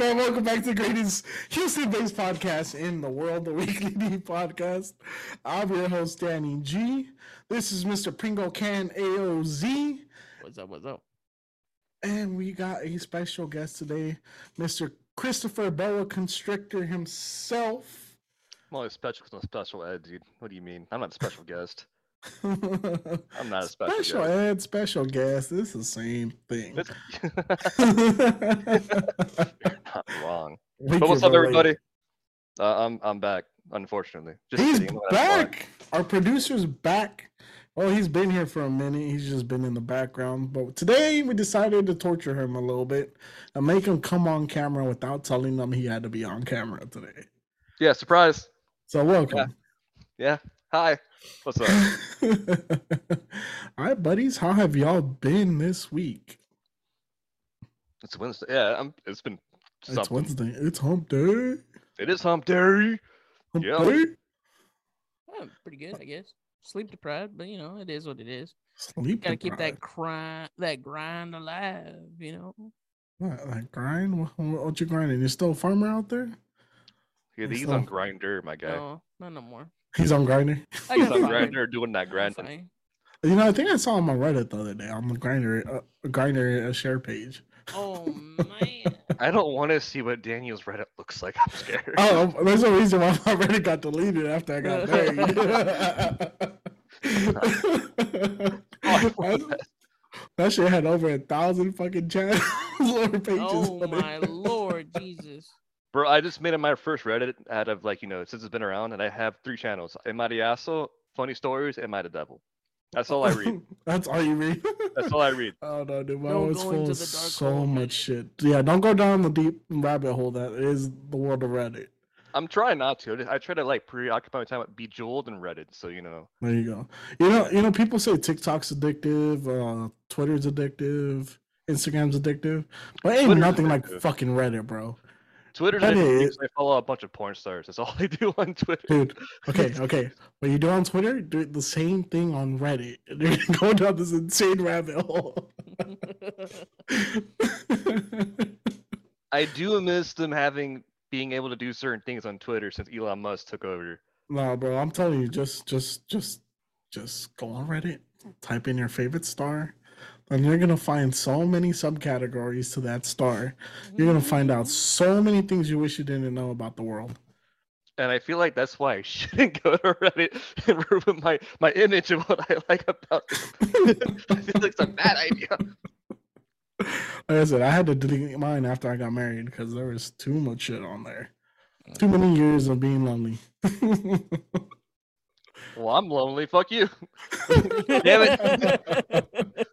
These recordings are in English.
Hey, what's up, D fam? Welcome back to the greatest Houston-based podcast in the world, the Weekly D Podcast. I'm your host, Danny G. This is Mr. Pringle Can AOZ, What's up? What's up? and we got a special guest today, Mr. Christopher Bella Constrictor himself. I'm only special because I'm a special ed, dude. What do you mean? I'm not a special guest. I'm not a special, special guest. ed, special guest. This is the same thing. Not wrong. We But what's up, relate. everybody? Uh, I'm I'm back. Unfortunately, just He's kidding. Back. Our producer's back. Well, he's been here for a minute. He's just been in the background. But today we decided to torture him a little bit and make him come on camera without telling them he had to be on camera today. Yeah, surprise. So welcome. Yeah. Hi. What's up? All right, buddies. How have y'all been this week? it's Wednesday. Yeah, I'm. It's been It's. Wednesday. It's hump day. It is hump day. Hump Yeah. day. Oh, pretty good, I guess. Sleep deprived, but you know, it is what it is. Sleep. Gotta keep that grind, that grind alive. You know. What, like grind? What, what, what you grinding? You still a farmer out there? Yeah, It's he's on Grindr, my guy. No, not no more. He's on Grindr. I He's on Grindr doing that I'm grinding. You know, I think I saw him on Reddit the other day on the Grindr, uh, Grindr uh, share page. Oh man. I don't want to see what Daniel's Reddit looks like. I'm scared. Oh, there's a reason why my Reddit got deleted after I got married. that, that shit had over a thousand fucking channels or pages. oh on it. my lord, Jesus. Bro, I just made it my first Reddit out of like, you know, since it's been around, and I have three channels. Am I the asshole? Funny stories, Am I the devil? That's all I read. That's all you read. That's all I read. Oh no, dude, my Don't was full of so hole, much shit. Yeah, don't go down the deep rabbit hole that is the world of Reddit. I'm trying not to. I try to like preoccupy my time with Bejeweled and Reddit. So, you know, There you go. You know, you know, people say TikTok's addictive, uh, Twitter's addictive, Instagram's addictive, but ain't Twitter's nothing like fucking Reddit, bro. Twitter's That I follow a bunch of porn stars. That's all I do on Twitter. Dude, okay, okay. What you do on Twitter, do the same thing on Reddit. You're gonna down this insane rabbit hole. I do miss them having being able to do certain things on Twitter since Elon Musk took over. no, bro, I'm telling you, just, just, just, just go on Reddit, type in your favorite star, and you're gonna find so many subcategories to that star. You're gonna find out so many things you wish you didn't know about the world. And I feel like that's why I shouldn't go to Reddit and ruin my, my image of what I like about them. I feel like it's a bad idea. Like I said, I had to delete mine after I got married because there was too much shit on there. Too many years of being lonely. Well, I'm lonely. Fuck you. Damn it.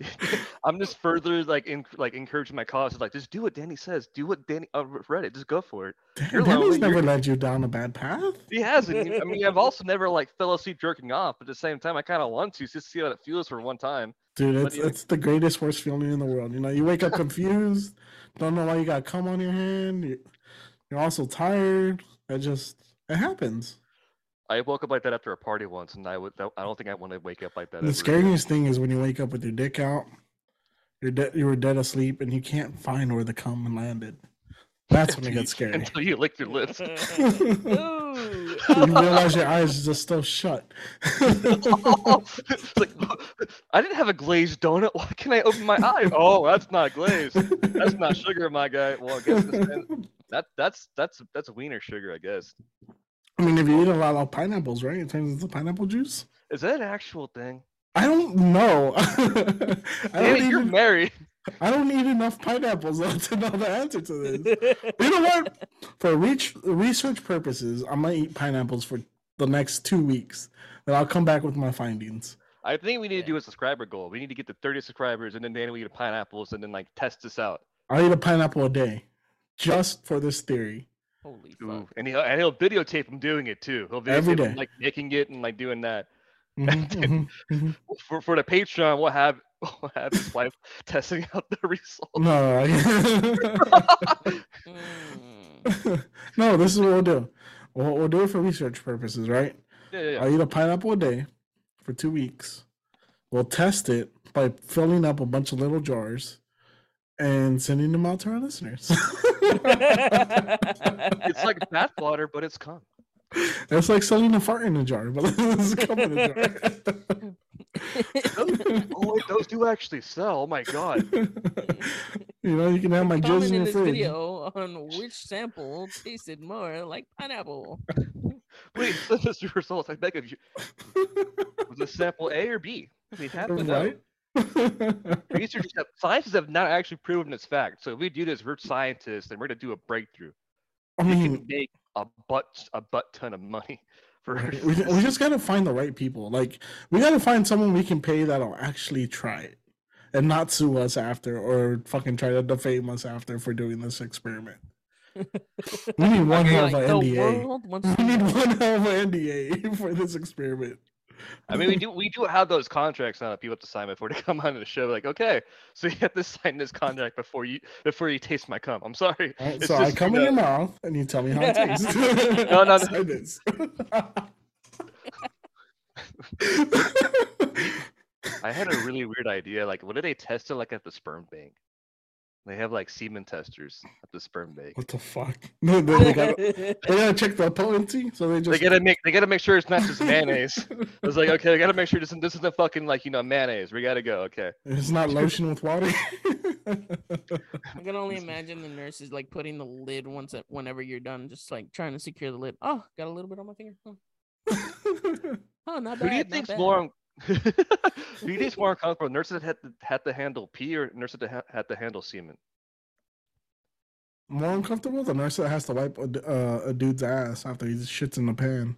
I'm just further like in, like encouraging my cause. Like, just do what Danny says. Do what Danny uh, Reddit. Just go for it. You're Danny's lonely, never you're- led you down a bad path. He hasn't. I mean, I've also never like fell asleep jerking off. But at the same time, I kind of want to just see how it feels for one time. Dude, it's you- it's the greatest worst feeling in the world. You know, you wake up confused, don't know why you got cum on your hand. You, you're also tired. It just it happens. I woke up like that after a party once, and I would. I don't think I want to wake up like that. The ever again. scariest thing is when you wake up with your dick out. You're dead. You were dead asleep, and you can't find where the cum landed. That's when it gets scary. Until you lick your lips. You realize your eyes are just still shut. it's like I didn't have a glazed donut. Why can I open my eye? Oh, that's not glazed. That's not sugar, my guy. Well, I guess this then- that that's that's that's wiener sugar, I guess. I mean, if you eat a lot of pineapples, right? It turns into pineapple juice. Is that an actual thing? I don't know. I Damn don't it, you're even, married. I don't eat enough pineapples though, to know the answer to this. You know what? For reach, research purposes, I might eat pineapples for the next two weeks, and I'll come back with my findings. I think we need Yeah. to do a subscriber goal. We need to get to 30 subscribers, and then Danny we eat pineapples, and then like test this out. I'll eat a pineapple a day, just for this theory. Holy Ooh, fuck. and he'll and he'll videotape him doing it too. He'll videotape Every him, like making it and like doing that. Mhm, mhm, mhm. For for the Patreon, we'll have we'll have his wife testing out the results. No, Mm. no. This is what we'll do. We'll, we'll do it for research purposes, right? Yeah, yeah, yeah. I'll eat a pineapple a day for two weeks. We'll test it by filling up a bunch of little jars and sending them out to our listeners. It's like bathwater, but it's cum. it's like selling a fart in a jar, but it's coming in a jar. oh wait, those do actually sell. Oh my god. you know, you can have my jizz Comment in in your this fridge. video on which sample tasted more like pineapple. Please send us your results. I beg of you. Was it sample A or B? We have to know. Right? Researchers have scientists have not actually proven this fact. So if we do this, we're scientists and we're gonna do a breakthrough. I We mean, can make a butt a butt ton of money for Right. We, we just gotta find the right people. Like we gotta find someone we can pay that'll actually try it and not sue us after or fucking try to defame us after for doing this experiment. We need one hell of Like, an NDA. We need one hell of an NDA for this experiment. I mean, we do we do have those contracts now that people have to sign before they come on to the show. Like, okay, so you have to sign this contract before you before you taste my cum. I'm sorry. Alright, It's so I come you in your mouth and you tell me how it tastes. No, no, no. This. I had a really weird idea. Like, what do they test it like at the sperm bank? They have like semen testers at the sperm bank. what the fuck? No, they, they gotta, they gotta check the potency, so they just They gotta make they gotta make sure it's not just mayonnaise. It's like okay, I gotta make sure this isn't this isn't fucking like you know mayonnaise. We gotta go. Okay. it's not lotion with water. I can only imagine the nurses like putting the lid once at, whenever you're done, just like trying to secure the lid. Oh, got a little bit on my finger. Oh, oh not bad. Who do you not think's more? Un- Who do you think's more uncomfortable? Nurses that had to, had to handle pee or nurses that ha- had to handle semen? More uncomfortable? The nurse that has to wipe a, d- uh, a dude's ass after he shits in the pan.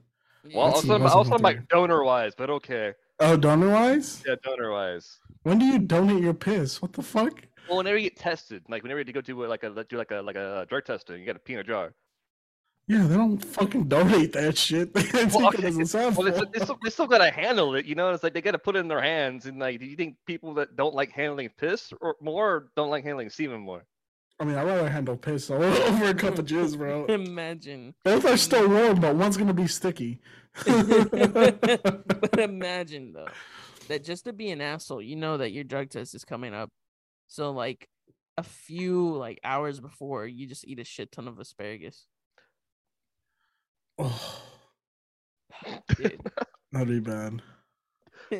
Well, That's also, the most also like donor wise, but okay. Oh, donor wise? Yeah, donor wise. When do you donate your piss? What the fuck? Well, whenever you get tested, like whenever you go do like a do like a like a drug testing, you got to pee in a jar. Yeah, they don't fucking donate that shit. They take Well, it as a okay, sample. Well, they, still- they still, they still gotta handle it, you know. It's like they gotta put it in their hands, and like, do you think people that don't like handling piss or more or don't like handling semen more? I mean, I'd rather handle piss over, over a cup of jizz, bro. Imagine. Both are still warm, but one's gonna be sticky. but imagine though that just to be an asshole, you know that your drug test is coming up. So like a few like hours before, you just eat a shit ton of asparagus. Oh, Dude, that'd be bad.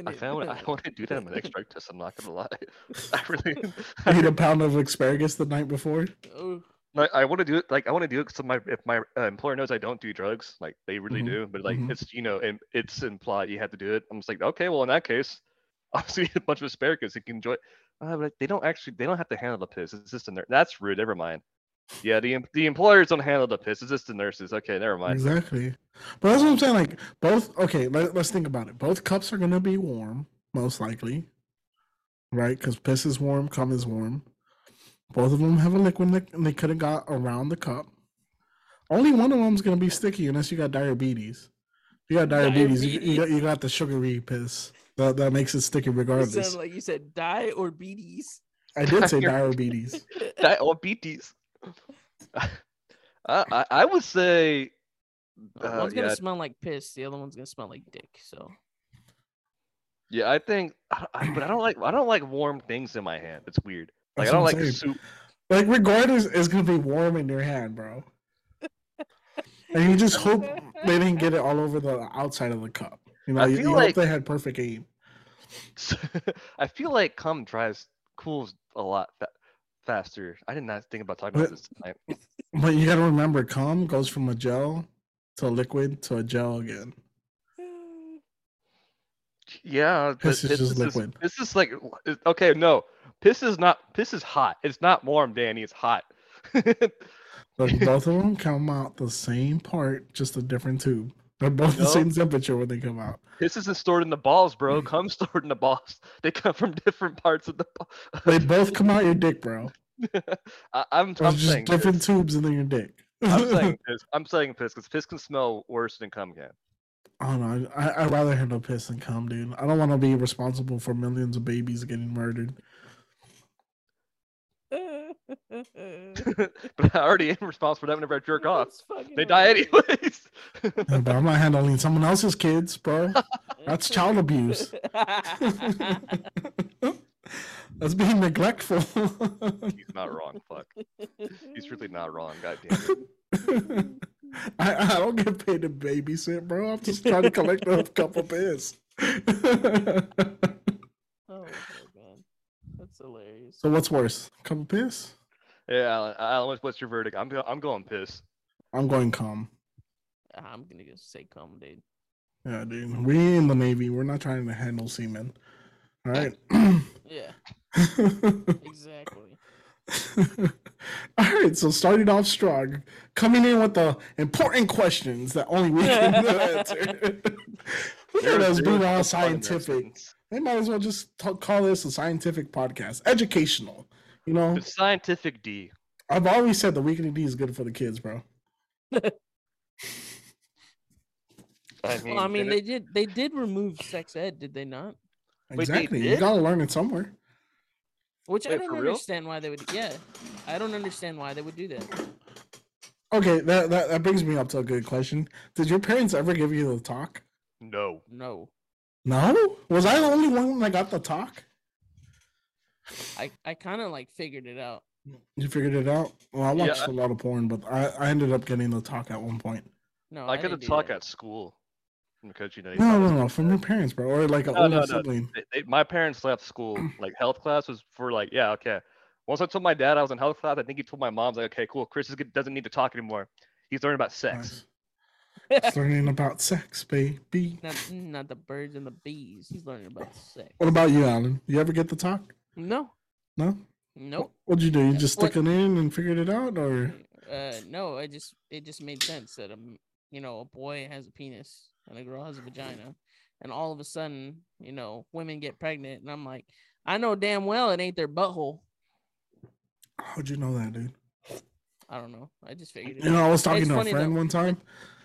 I it- found I want to do that in my next drug test. I'm not gonna lie. I really, I Eat a pound of asparagus the night before. Oh, like, I want to do it. Like I want to do it because my if my uh, employer knows I don't do drugs, like they really Mhm, do. But like mhm. it's you know, and it's implied you have to do it. I'm just like, okay, well in that case, I'll see a bunch of asparagus. You can enjoy. Uh, but they don't actually. They don't have to handle the piss. It's just a nurse. That's rude. Never mind. Yeah, the the employers don't handle the piss. It's just the nurses. Okay, never mind. Exactly. But that's what I'm saying. Like both. Okay, let, let's think about it. Both cups are gonna be warm, most likely, right? Because piss is warm, cum is warm. Both of them have a liquid, that- and they could have got around the cup. Only one of them's gonna be sticky unless you got diabetes. If you got diabetes, You, you got you got the sugary piss. That that makes it sticky it regardless. sounded like you said die or beaties. I did say diabetes. Di- or BTs. I, I I would say. Uh, Uh, one's gonna yeah. smell like piss. The other one's gonna smell like dick. So Yeah, I think, I, I- but I don't like I don't like warm things in my hand. It's weird. Like That's I don't like saying. soup. Like regardless, it's gonna be warm in your hand, bro. And you just hope they didn't get it all over the outside of the cup. You know, I you, feel you like- hope they had perfect aim. I feel like cum dries cools a lot fa- faster. I did not think about talking about this tonight. But you gotta remember, cum goes from a gel to a liquid to a gel again. Yeah, but Piss is just is, liquid. This is like okay, no, piss is not piss is hot. It's not warm, Danny. It's hot. But both of them come out the same part, just a different tube. They're both the same temperature when they come out. piss isn't stored in the balls, bro. Come stored in the balls. They come from different parts of the. They both come out your dick, bro. I, I'm, I'm just saying different piss. tubes in your dick. I'm saying piss. I'm saying piss because piss can smell worse than cum can. I don't know. I, I'd rather handle piss than cum, dude. I don't want to be responsible for millions of babies getting murdered. but I already am responsible for that whenever I jerk off. That's fucking They die hilarious. anyways. Yeah, but I'm not handling someone else's kids, bro. That's child abuse. That's being neglectful. He's not wrong. Fuck. He's really not wrong. God damn it. I, I don't get paid to babysit, bro. I'm just trying to collect a couple piss. Oh my god, that's hilarious. so what's worse, a couple piss? Yeah, Alan, Alan what's, what's your verdict? I'm go- I'm going piss. I'm going calm. Ah, I'm gonna just say come, dude. Yeah, dude. We in the Navy. We're not trying to handle semen. All right. Yeah, exactly. All right. So starting off strong, coming in with the important questions that only we can answer. Look at us being all scientific. They might as well just t- call this a scientific podcast, educational. You know, The scientific D. I've always said the weekly D is good for the kids, bro. I mean, Well, I mean, they it- did they did remove sex ed, did they not? Wait, they Exactly. You gotta learn it somewhere. Which I don't for real? understand why they would. Yeah, I don't understand why they would do that. Okay, that, that that brings me up to a good question. Did your parents ever give you the talk? no. No, No. Was I the only one that got the talk? I I kind of like figured it out. You figured it out. Well, I Yeah, watched a lot of porn, but I, I ended up getting the talk at one point. No, I got the talk that. at school because you know. you No, no, no, from your parents, bro, or like an No, older no, no. sibling. They, they, my parents left school. Like health class was for like, yeah, okay. Once I told my dad I was in health class, I think he told my mom's like, okay, cool. Chris is, doesn't need to talk anymore. He's learning about sex. Nice. Just learning about sex, baby. Not, not the birds and the bees. He's learning about sex. What about you, Alan? You ever get the talk? No, No. nope. What'd you do? You just What- stuck it in and figured it out, or Uh, no. I just it just made sense that um, you know, a boy has a penis and a girl has a vagina, and all of a sudden, you know, women get pregnant, and I'm like, I know damn well it ain't their butthole. how'd you know that, dude? I don't know. I just figured it. You know. I was talking It's to a friend though. one time,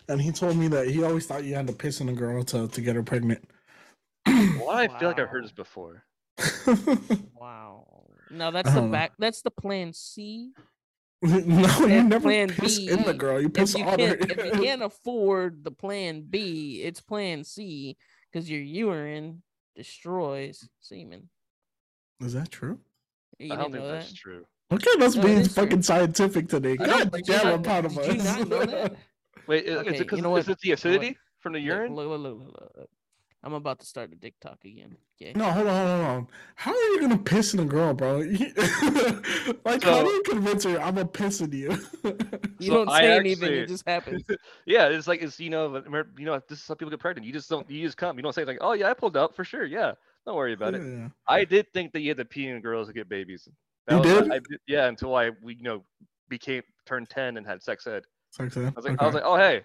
and he told me that he always thought you had to piss in a girl to, to get her pregnant. Why I feel like I've heard this before. Wow. No, that's the don't know. back. That's the plan C. no, you never plan piss in the girl. You If piss you, on her. can't, if you can't afford the plan B, it's plan C because your urine destroys semen. Is that true? You I don't didn't think know that's true. Look at us No, it being is true. fucking scientific today. God damn, not- I'm proud of did us. you not know that? Wait, i- is Okay, it because you know is it the You know acidity from the urine? look, look, look, look, look. I'm about to start the dick talk again. Okay. No, hold on, hold on. How are you gonna piss in a girl, bro? like, how do you convince her I'm a piss in you? You So don't I say anything; it just happens. yeah, it's like it's you know, you know, this is how people get pregnant. You just don't, you just come. You don't say like, oh yeah, I pulled out for sure. Yeah, don't worry about it. I did think that you had to pee in girls to get babies. You did? I, did? Yeah, until I we you know became turned ten and had sex ed. Sex ed? I was like, I was like, oh hey.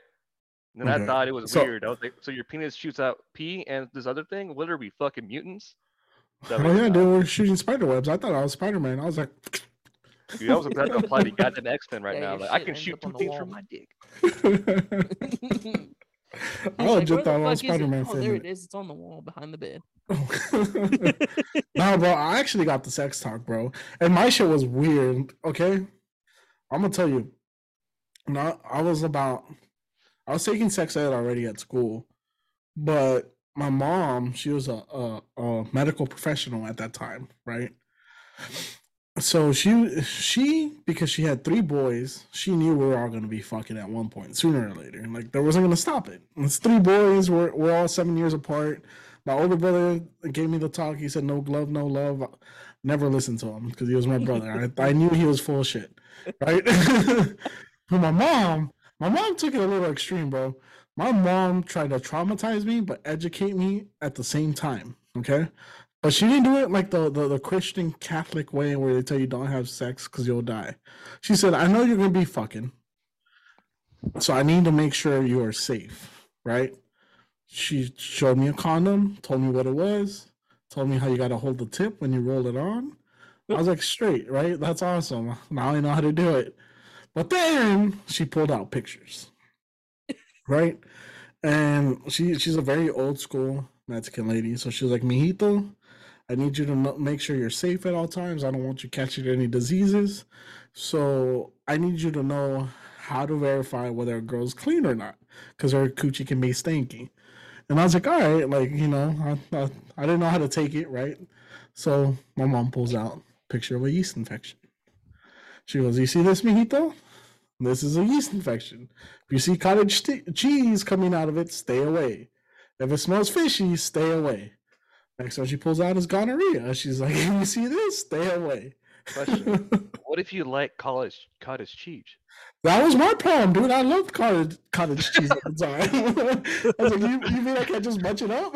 And Okay. I thought it was So- weird. I was like, so your penis shoots out pee and this other thing? What are we fucking mutants? That oh yeah, dude, we're shooting spider webs. I thought I was Spider Man. I was like, Dude, I was about to apply to goddamn X Men right Yeah, now. Like, I can shoot two things from my dick. I He's like, legit "Where thought I was fuck is it?" Spider Man Oh, there it is. It's on the wall behind the bed. no, bro, I actually got the sex talk, bro. And my shit was weird, okay? I'm gonna tell you. Not I was about I was taking sex ed already at school, but my mom, she was a, a, a medical professional at that time, right? So she she because she had three boys, she knew we were all gonna be fucking at one point, sooner or later. Like there wasn't gonna stop it. It's three boys, we're we're all seven years apart. My older brother gave me the talk. He said, "No glove, no love." Never listened to him because he was my brother. I, I knew he was full shit, right? but my mom, my mom took it a little extreme, bro. My mom tried to traumatize me, but educate me at the same time. Okay, but she didn't do it like the the, the Christian Catholic way, where they tell you don't have sex because you'll die. She said, "I know you're gonna be fucking, so I need to make sure you are safe, right?" She showed me a condom, told me what it was, told me how you got to hold the tip when you roll it on. I was like, straight, right? That's awesome. Now I know how to do it. But then she pulled out pictures, right? And she she's a very old school Mexican lady. So she's like, Mijito, I need you to make sure you're safe at all times. I don't want you catching any diseases. So I need you to know how to verify whether a girl's clean or not, because her coochie can be stanky. And I was like, all right, like you know, I, I, I didn't know how to take it, right? So my mom pulls out picture of a yeast infection. She goes, "You see this, mijito? This is a yeast infection. If you see cottage t- cheese coming out of it, stay away. If it smells fishy, stay away." Next one she pulls out is gonorrhea. She's like, "You see this? Stay away." Question: What if you like college cottage cheese? That was my problem, dude. I loved cottage cottage cheese at the time. I was like, you, you mean I can't just munch it up?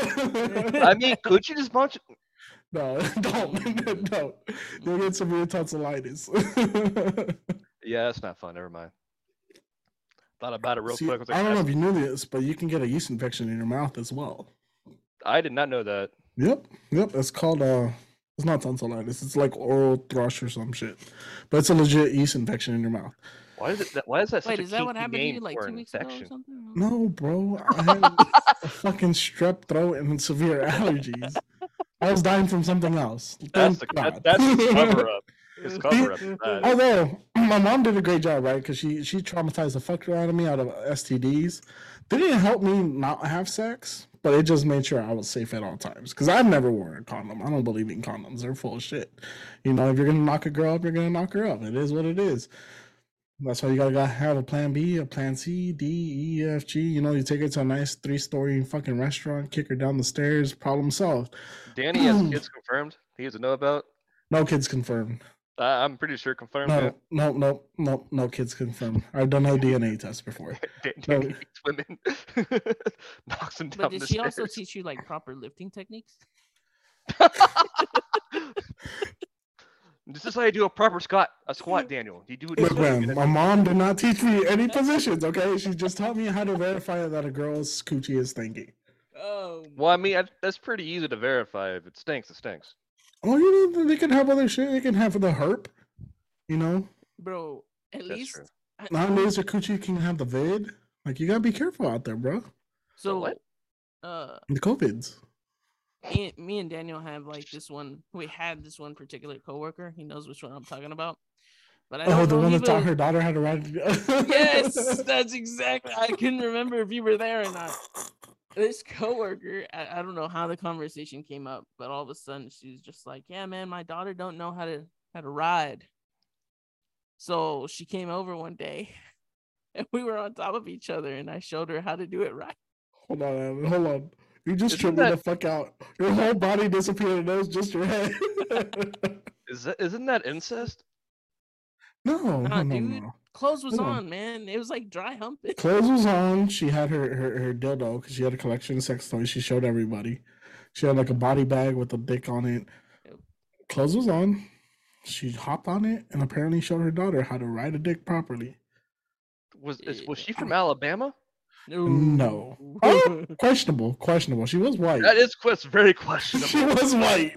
I mean, could you just bunch? No, don't, don't. You'll get severe tonsillitis. Yeah, that's not fun. Never mind. Thought about it real See, quick. I, was I don't know if you knew this, but you can get a yeast infection in your mouth as well. I did not know that. Yep, yep. It's called uh, it's not tonsillitis. It's like oral thrush or some shit, but it's a legit yeast infection in your mouth. Why is it? That, why is that Wait, such is that what happened to you like for two an weeks ago or something? No, bro, I had a fucking strep throat and severe allergies. I was dying from something else. That's the that, that's the cover up. It's cover up. Although my mom did a great job, right? Because she she traumatized the fuck out of me out of STDs. They didn't help me not have sex, but it just made sure I was safe at all times. Because I've never worn a condom. I don't believe in condoms. They're full of shit. You know, if you're gonna knock a girl up, you're gonna knock her up. It is what it is. That's why you gotta, gotta have a plan B, a plan C, D, E, F, G. You know, you take her to a nice three story fucking restaurant, kick her down the stairs, problem solved. Danny has kids confirmed. He doesn't know about. No kids confirmed. I I'm pretty sure confirmed. yeah. No, no, no, no, no kids confirmed. I've done no DNA test before. Dan- No. Danny women, knocks them down But did the she also teach you like proper lifting techniques? This is how you do a proper squat. A squat, Daniel. You do it. Look, this man, my mom did not teach me any positions. Okay, she just taught me how to verify that a girl's coochie is stinky. Oh, Well, I mean, I, that's pretty easy to verify. If it stinks, it stinks. Oh, you know, they can have other shit. They can have the herp. You know, bro. At That's least true. I- nowadays a coochie can have the vid. Like you gotta be careful out there, bro. So, what? uh, The covids. Me, me and Daniel have like this one. We had this one particular coworker. He knows which one I'm talking about. But I Oh, the one that taught her daughter how to ride. yes, that's exactly. I couldn't remember if you were there or not. This coworker, I, I don't know how the conversation came up, but all of a sudden she's just like, "Yeah, man, my daughter don't know how to how to ride." So she came over one day, and we were on top of each other, and I showed her how to do it right. Hold on, Adam, hold on. You just Isn't tripped me the fuck out. Your whole body disappeared, and it was just your head. Is that isn't that incest? no, no, Nah, no, dude. no. Clothes was Hold on. on, man. It was like dry humping. Clothes was on. She had her her, her dildo because she had a collection of sex toys. She showed everybody. She had like a body bag with a dick on it. Yep. Clothes was on. She hopped on it and apparently showed her daughter how to ride a dick properly. Was is, was she from Alabama? No. Oh, questionable, questionable. She was white. That is quest very questionable. she was white.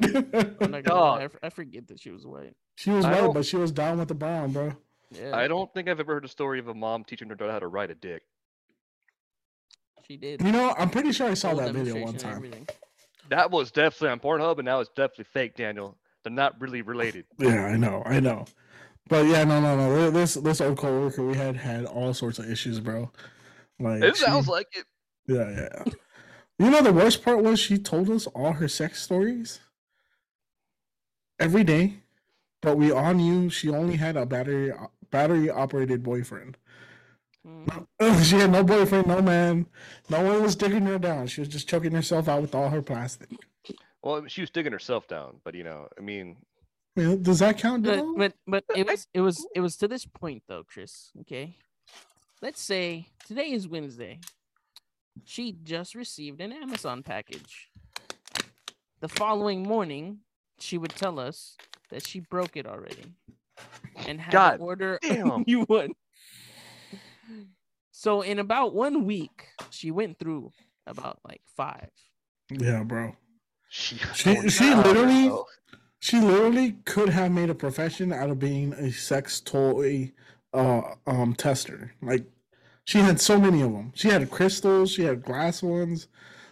I'm not gonna I f- I forget that she was white. she was I white, don't- but she was down with the bomb, bro. Yeah, I don't think I've ever heard a story of a mom teaching her daughter how to ride a dick. She did. You know, I'm pretty sure I saw Full that video one time. That was definitely on Pornhub, and now it's definitely fake, Daniel. They're not really related. Yeah, I know, I know. But yeah, no, no, no. This this old coworker we had had all sorts of issues, bro. Like It she- sounds like it. Yeah, yeah. yeah. You know the worst part was she told us all her sex stories every day, but we all knew she only had a battery battery operated boyfriend. Mhm. she had no boyfriend, no man. No one was digging her down. She was just choking herself out with all her plastic. Well, she was digging herself down, but you know, I mean, does that count? But, but but it was it was it was to this point though, Chris. Okay, let's say today is Wednesday. She just received an Amazon package. The following morning, she would tell us that she broke it already and had God to order a damn. new one. So in about one week, she went through about like five. yeah, bro. she She- she literally- She literally could have made a profession out of being a sex toy uh um tester. Like she had so many of them. She had crystals, she had glass ones.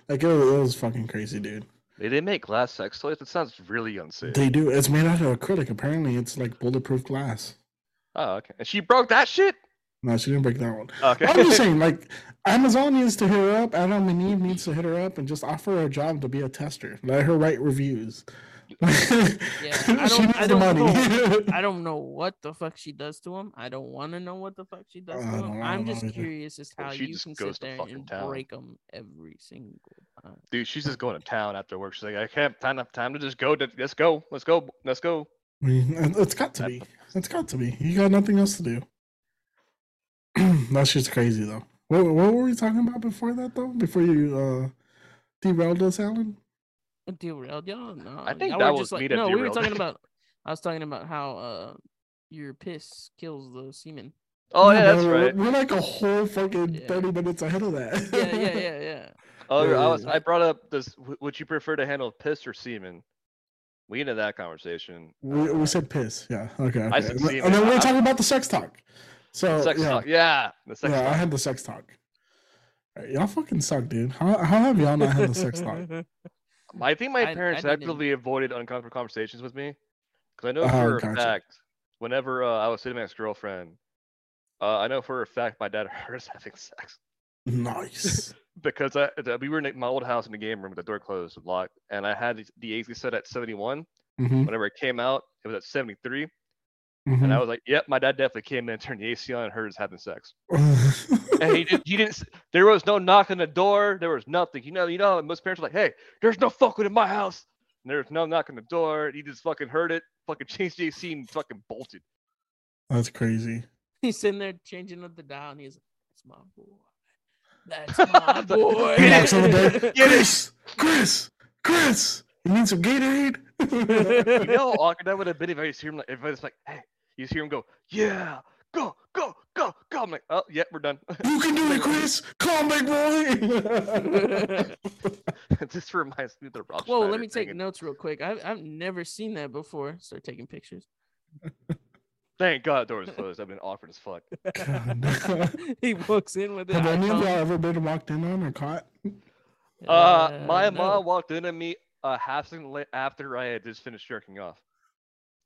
Like it was, it was fucking crazy, dude. They didn't make glass sex toys. That sounds really unsafe. They do. It's made out of acrylic. Apparently, it's like bulletproof glass. Oh, okay. And she broke that shit. No, she didn't break that one. Okay. I'm just saying, like Amazon needs to hit her up. Adam and Eve needs to hit her up and just offer her a job to be a tester. Let her write reviews. Yeah, I she don't- needs I the don't money. I don't know what the fuck she does to him. I don't want to know what the fuck she does to him. I I'm just curious as Well, how she you just can goes sit to there fucking and town. break them every single time. Dude, she's just going to town after work. She's like, I can't time enough time to just go. To, let's go. Let's go. Let's go. I mean, it- it's got to be. It's got to be. You got nothing else to do. That's just crazy, though. What, what were we talking about before that, though? Before you uh, derailed us, Alan? Derailed y'all? No, I think y'all that was just like me that no. We were talking about. I was talking about how uh your piss kills the semen. Oh yeah, that's no, we're- right. We're like a whole fucking Yeah. 30 minutes ahead of that. Yeah, yeah, yeah, yeah. Oh, I was. I brought up this. Would you prefer to handle piss or semen? We ended that conversation. We, Uh, we said piss. Yeah. Okay. okay. said and, then- semen. and then we I- we're talking about the sex talk. So sex yeah, talk. Yeah, the sex yeah, I had the sex talk. Y'all fucking suck, dude. How, how have y'all not had the sex talk? I think my I- I parents didn't- actively avoided uncomfortable conversations with me. Because I know Oh, for a gotcha. fact, whenever uh, I was sitting with my ex-girlfriend, uh, I know for a fact my dad heard us having sex. Nice. Because I, the- we were in my old house in the game room with the door closed and locked, and I had the- the AC set at 71. hmm Whenever it came out, it was at 73, hmm and I was like, "Yep, my dad definitely came in, turned the AC on, and heard us having sex." And he did, he didn't. There was no knock on the door. There was nothing. You know, you know. Most parents are like, "Hey, there's no fucking in my house." And there was no knock on the door. He just fucking heard it, fucking changed the AC and fucking bolted. That's crazy. He's sitting there changing up the dial, and he's like, "That's my boy. That's my boy." He knocks on the door. Chris, Chris, Chris. You need some Gatorade? You know how awkward that would have been if I just hear him like, if I was like, "Hey," you just hear him go, "Yeah, go, go, go, go." I'm like, "Oh, yeah, we're done." you can do it, Chris. Come on, big boy. this reminds me of the Rob. Whoa, Schneider let me take and notes real quick. I've I've never seen that before. Start taking pictures. Thank God, doors closed. I've been awkward as fuck. He walks in with it. Have any of y'all ever been walked in on or caught? Uh, my mom walked in on me a half second la- after I had just finished jerking off.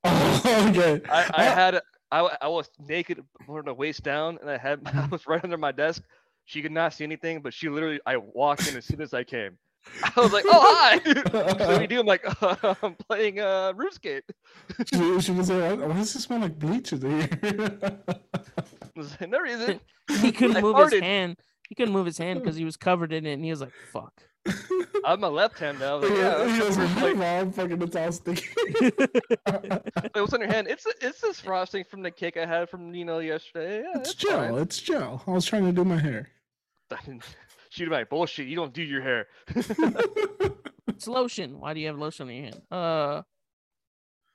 Oh, okay. I, I Uh, had I, w- I was naked from the waist down, and I had I was right under my desk. She could not see anything, but she literally I walked in as soon as I came. I was like, "Oh hi!" so what do you do? I'm like, "I'm playing uh, RuneScape." she, she was like, why does it smell like bleach in here? Was like, no reason. he couldn't I move his hand. He couldn't move his hand because he was covered in it, and he was like, "Fuck." I'm a left hand now. I was like, yeah, he that's goes, what we're "Hey, playing." mom, fucking it's all sticky. Like, what's on your hand? It's it's this frosting from the cake I had from Nino yesterday. Yeah, it's it's gel. fine. It's gel. I was trying to do my hair. She'd be like, bullshit. You don't do your hair. It's lotion. Why do you have lotion on your hand? Uh,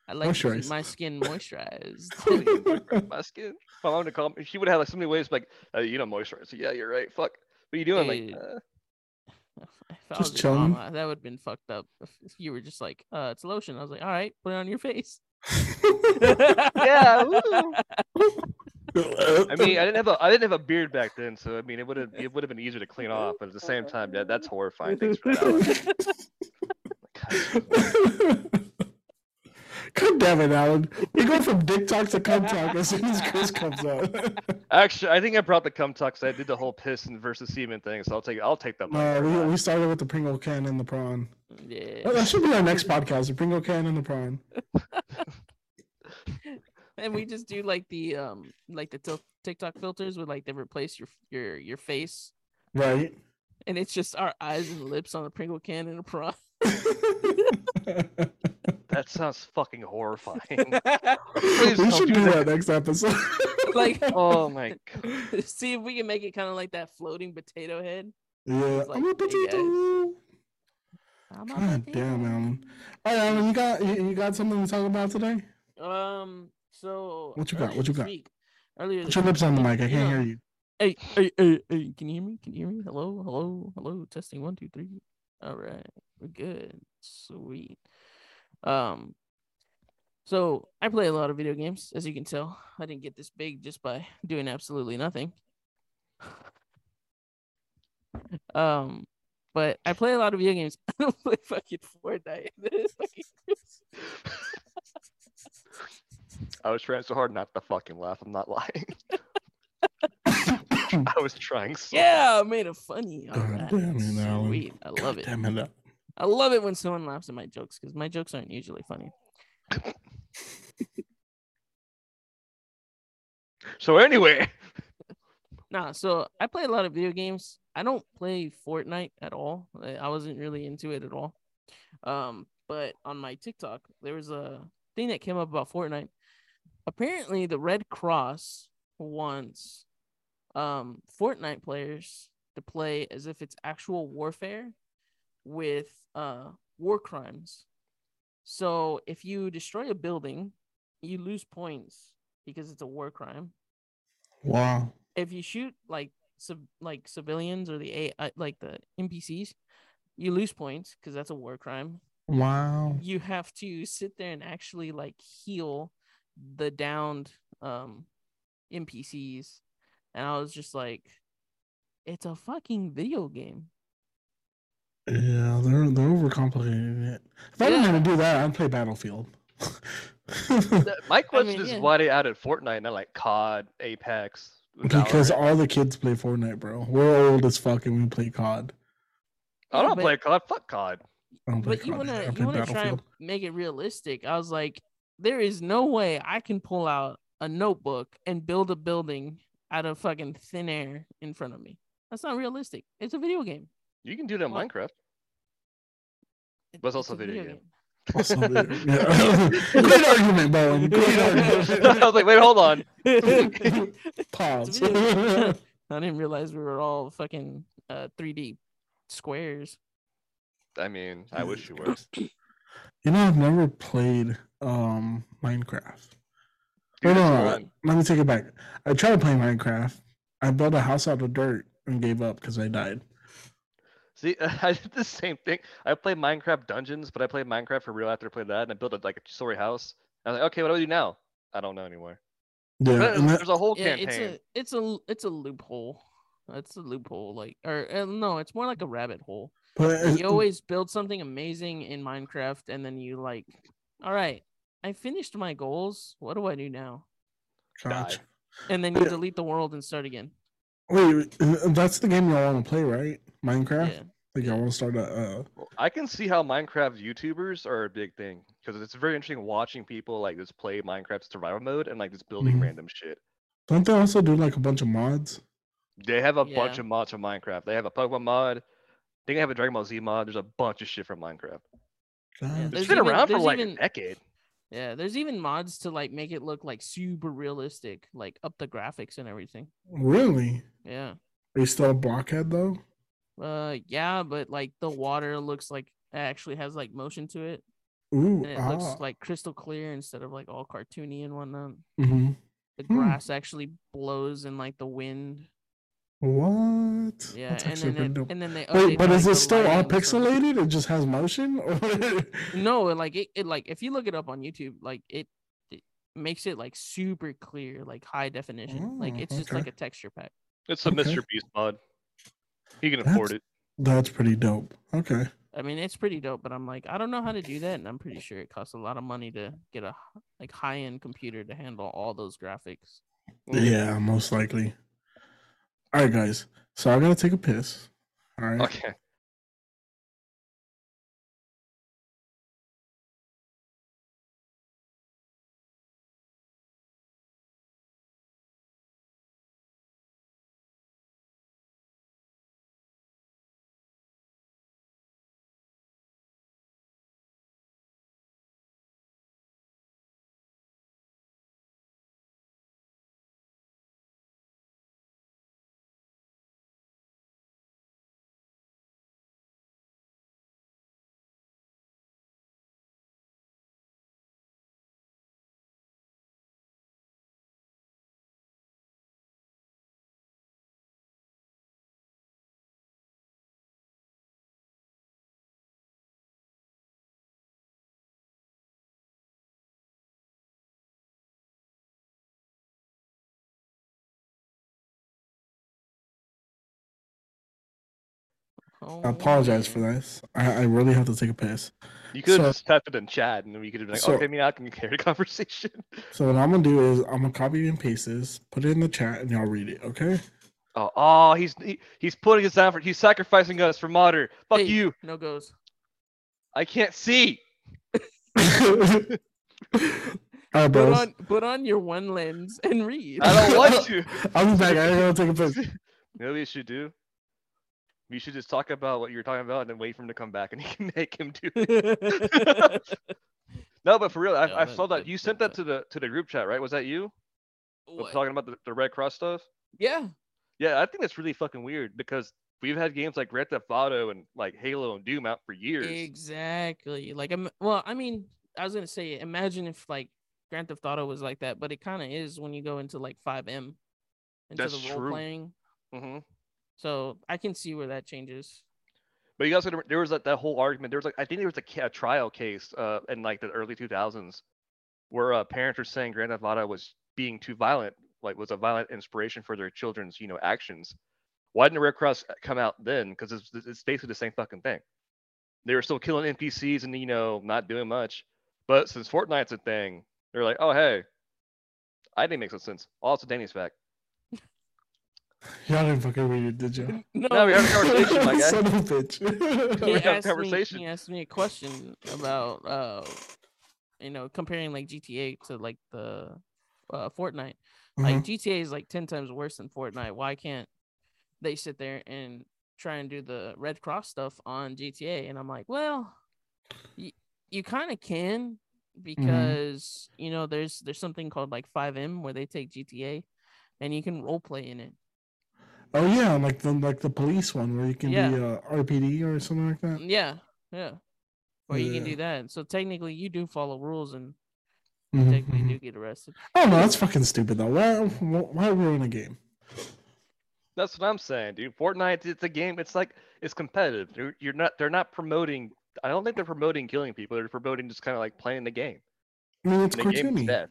I like to Moisturize. my skin moisturized. my skin. My mom to call me. She would have like so many ways like, uh, you know, moisturize. So, yeah, you're right. Fuck. What are you doing? Hey. Like, uh, if I Just was your chilling. mama, that would have been fucked up. If if you were just like, uh, it's lotion. I was like, all right, put it on your face. yeah. I mean, I didn't have a I didn't have a beard back then, so I mean, it would have it would have been easier to clean off. But at the same time, that that's horrifying. Thanks for that. Alan. God damn it, Alan. We go from dick talk to cum talk as soon as Chris comes out. Actually, I think I brought the cum tucks. I did the whole piss and versus semen thing, so I'll take I'll take that. no, we, we started with the Pringle can and the prawn. yeah. Oh, that should be our next podcast, the Pringle can and the prawn. and we just do like the um like the til- TikTok filters with like they replace your your your face, Right? and it's just our eyes and lips on a Pringle can and a prawn. That sounds fucking horrifying. we should do do that. that next episode. like, oh my god. see if we can make it kind of like that floating potato head. yeah, like, I'm a hey, potato. I'm a God damn, potato. Alan. All right, Alan, you got you, you got something to talk about today? Um. So What you got? What you got? week- Earlier. Put your lips on the mic. I can't know- hear you. Hey, hey, hey, hey! Can you hear me? Can you hear me? Hello, hello, hello. Testing one, two, three. All right, we're good. Sweet. Um. So I play a lot of video games, as you can tell. I didn't get this big just by doing absolutely nothing. Um, but I play a lot of video games. I don't play fucking Fortnite. Fucking- I was trying so hard not to fucking laugh. I'm not lying. I was trying so yeah, I made it funny. All God right, damn it, Alan. sweet. I love God it. Damn it. I love it when someone laughs at my jokes because my jokes aren't usually funny. So anyway, Nah, so I play a lot of video games. I don't play Fortnite at all. I wasn't really into it at all. Um, but on my TikTok, there was a thing that came up about Fortnite. Apparently, the Red Cross wants um Fortnite players to play as if it's actual warfare with uh war crimes. So if you destroy a building, you lose points because it's a war crime Wow. if you shoot like civ- like civilians or the a uh, like the NPCs, you lose points because that's a war crime. Wow. You have to sit there and actually like heal the downed um NPCs, and I was just like, it's a fucking video game. Yeah, they're they're overcomplicating it. If I didn't Yeah. want to do that, I'd play Battlefield. my question mean, is yeah. why they added Fortnite, and not like COD, Apex. because Valorant. all the kids play Fortnite, bro. We're old as fuck and we play COD. I Yeah, don't but- play COD. Fuck COD. I don't play But you wanna you wanna try and make it realistic. I was like, there is no way I can pull out a notebook and build a building out of fucking thin air in front of me. That's not realistic. It's a video game. You can do that in Well, Minecraft. It- But it's also a a video game. Also, yeah. Great argument, Bowen. Great argument. I was like, wait, hold on. Pause. video I didn't realize we were all fucking uh 3D squares. I mean, I wish you were. you know, I've never played um Minecraft. Dude, no, no, no, fun. let me take it back. I tried playing Minecraft. I built a house out of dirt and gave up because I died. See, I did the same thing. I played Minecraft Dungeons, but I played Minecraft for real after I played that, and I built a, like a two-story house. I was like, okay, what do I do now? I don't know anymore. Yeah, But and that- there's a whole Yeah, campaign. it's a it's a it's a loophole. It's a loophole, like or uh, no, it's more like a rabbit hole. but Like, you always build something amazing in Minecraft, and then you like, all right, I finished my goals. What do I do now? Gotcha. And then you Yeah. delete the world and start again. Wait, uh, that's the game y'all want to play, right? Minecraft. Yeah. Like y'all want to start a. Uh, I can see how Minecraft YouTubers are a big thing because it's very interesting watching people like just play Minecraft survival mode and like just building Mhm. random shit. don't they also do like a bunch of mods? They have a bunch of mods from Minecraft. They have a Pokemon mod. They have a Dragon Ball Z mod. There's a bunch of shit from Minecraft. God. It's There's been even- around for like even- a decade. Yeah, there's even mods to like make it look like super realistic, like up the graphics and everything. Really? Yeah. Are you still a blockhead though? Uh yeah, but like the water looks like it actually has like motion to it. Ooh, And it ah. looks like crystal clear instead of like all cartoony and whatnot. hmm The Hmm. grass actually blows in like the wind. What? Yeah, That's and actually then pretty it, dope. and then they Wait, but is like, it still all lighting and stuff. pixelated? It just has motion? Or No, like it, it like if you look it up on YouTube, like it, it makes it like super clear, like high definition. like Oh, it's just okay. like a texture pack. It's a Okay. Mr. Beast mod. He can afford it. That's pretty dope. Okay. I mean, it's pretty dope, but I'm like, I don't know how to do that, and I'm pretty sure it costs a lot of money to get a like high end computer to handle all those graphics. Mm. Yeah, most likely. All right, guys. So I gotta take a piss. All right. Okay. Oh, I apologize for this. I, I really have to take a piss. You could have So- just typed it in chat and we could have been like, So- okay, me, I can carry the conversation. So what I'm gonna do is I'm gonna copy and paste this, put it in the chat, and y'all read it. Okay? Oh, oh he's he, he's putting his effort. He's sacrificing us for modder. Fuck Hey, you. No goes. I can't see. All right, Put on put on your one lens and read. I don't want to. I'll be back. I gotta take a piss. Maybe you know what we should do? We should just talk about what you're talking about and then wait for him to come back and he can make him do it. No, but for real, I, Yeah, I saw that that- you sent that that- to the to the group chat, right? Was that you What? talking about the, the Red Cross stuff? Yeah. Yeah, I think that's really fucking weird because we've had games like Grand Theft Auto and like Halo and Doom out for years. Exactly. Like, I'm, well, I mean, I was gonna say, imagine if like Grand Theft Auto was like that, but it kind of is when you go into like FiveM, into That's the role true. playing. hmm So I can see where that changes. But you guys, there was that, that whole argument. There was like I think there was a, a trial case uh, in like the early 2000s where uh, parents were saying Grand Theft Auto was being too violent, like was a violent inspiration for their children's you know actions. Why didn't the Red Cross come out then? Because it's, it's basically the same fucking thing. They were still killing NPCs and you know not doing much. But since Fortnite's a thing, they're like, oh hey, I didn't make some sense. Also, Danny's back. Y'all didn't fucking read it, did you? No, No, we had a conversation, my guy. Son of a bitch. he We have asked conversation. Me, he asked me a question about uh, you know, comparing like GTA to like the uh Fortnite. Like Mhm. GTA is like ten times worse than Fortnite. Why can't they sit there and try and do the Red Cross stuff on GTA? And I'm like, well, you you kind of can because you know there's there's something called like FiveM where they take GTA and you can role play in it. Oh yeah, like the like the police one where you can Yeah. be uh, RPD or something like that. Yeah, yeah. Or you can do that. So technically, you do follow rules and Mhm, technically mhm. do get arrested. Oh no, that's fucking stupid though. Why why why ruin a game? That's what I'm saying, dude. Fortnite, it's a game. It's like it's competitive. You're, you're not. They're not promoting. I don't think they're promoting killing people. They're promoting just kind of like playing the game. I mean, it's And the game is cartoony. dead.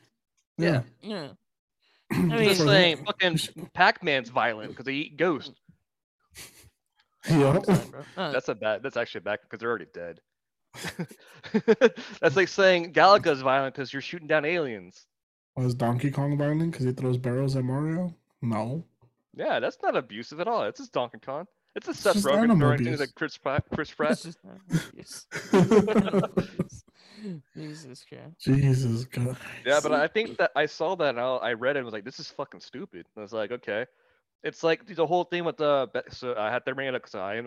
Yeah. Yeah. I mean, Just saying, fucking Pac-Man's violent because they eat ghosts. Yeah. Sorry. That's a bad. That's actually bad because they're already dead. that's like saying Galaga's violent because you're shooting down aliens. Oh, Was Donkey Kong violent because he throws barrels at Mario? No. Yeah, that's not abusive at all. It's just Donkey Kong. It's a Seth just Rogen animal throwing things abuse. like Chris Pratt. Chris Pratt. it's just not obvious. Jesus Christ. Jesus God. Yeah, but I think that I saw that and I, I read it and was like, this is fucking stupid. And I was like, okay. It's like the whole thing with the so I had to bring it up because I am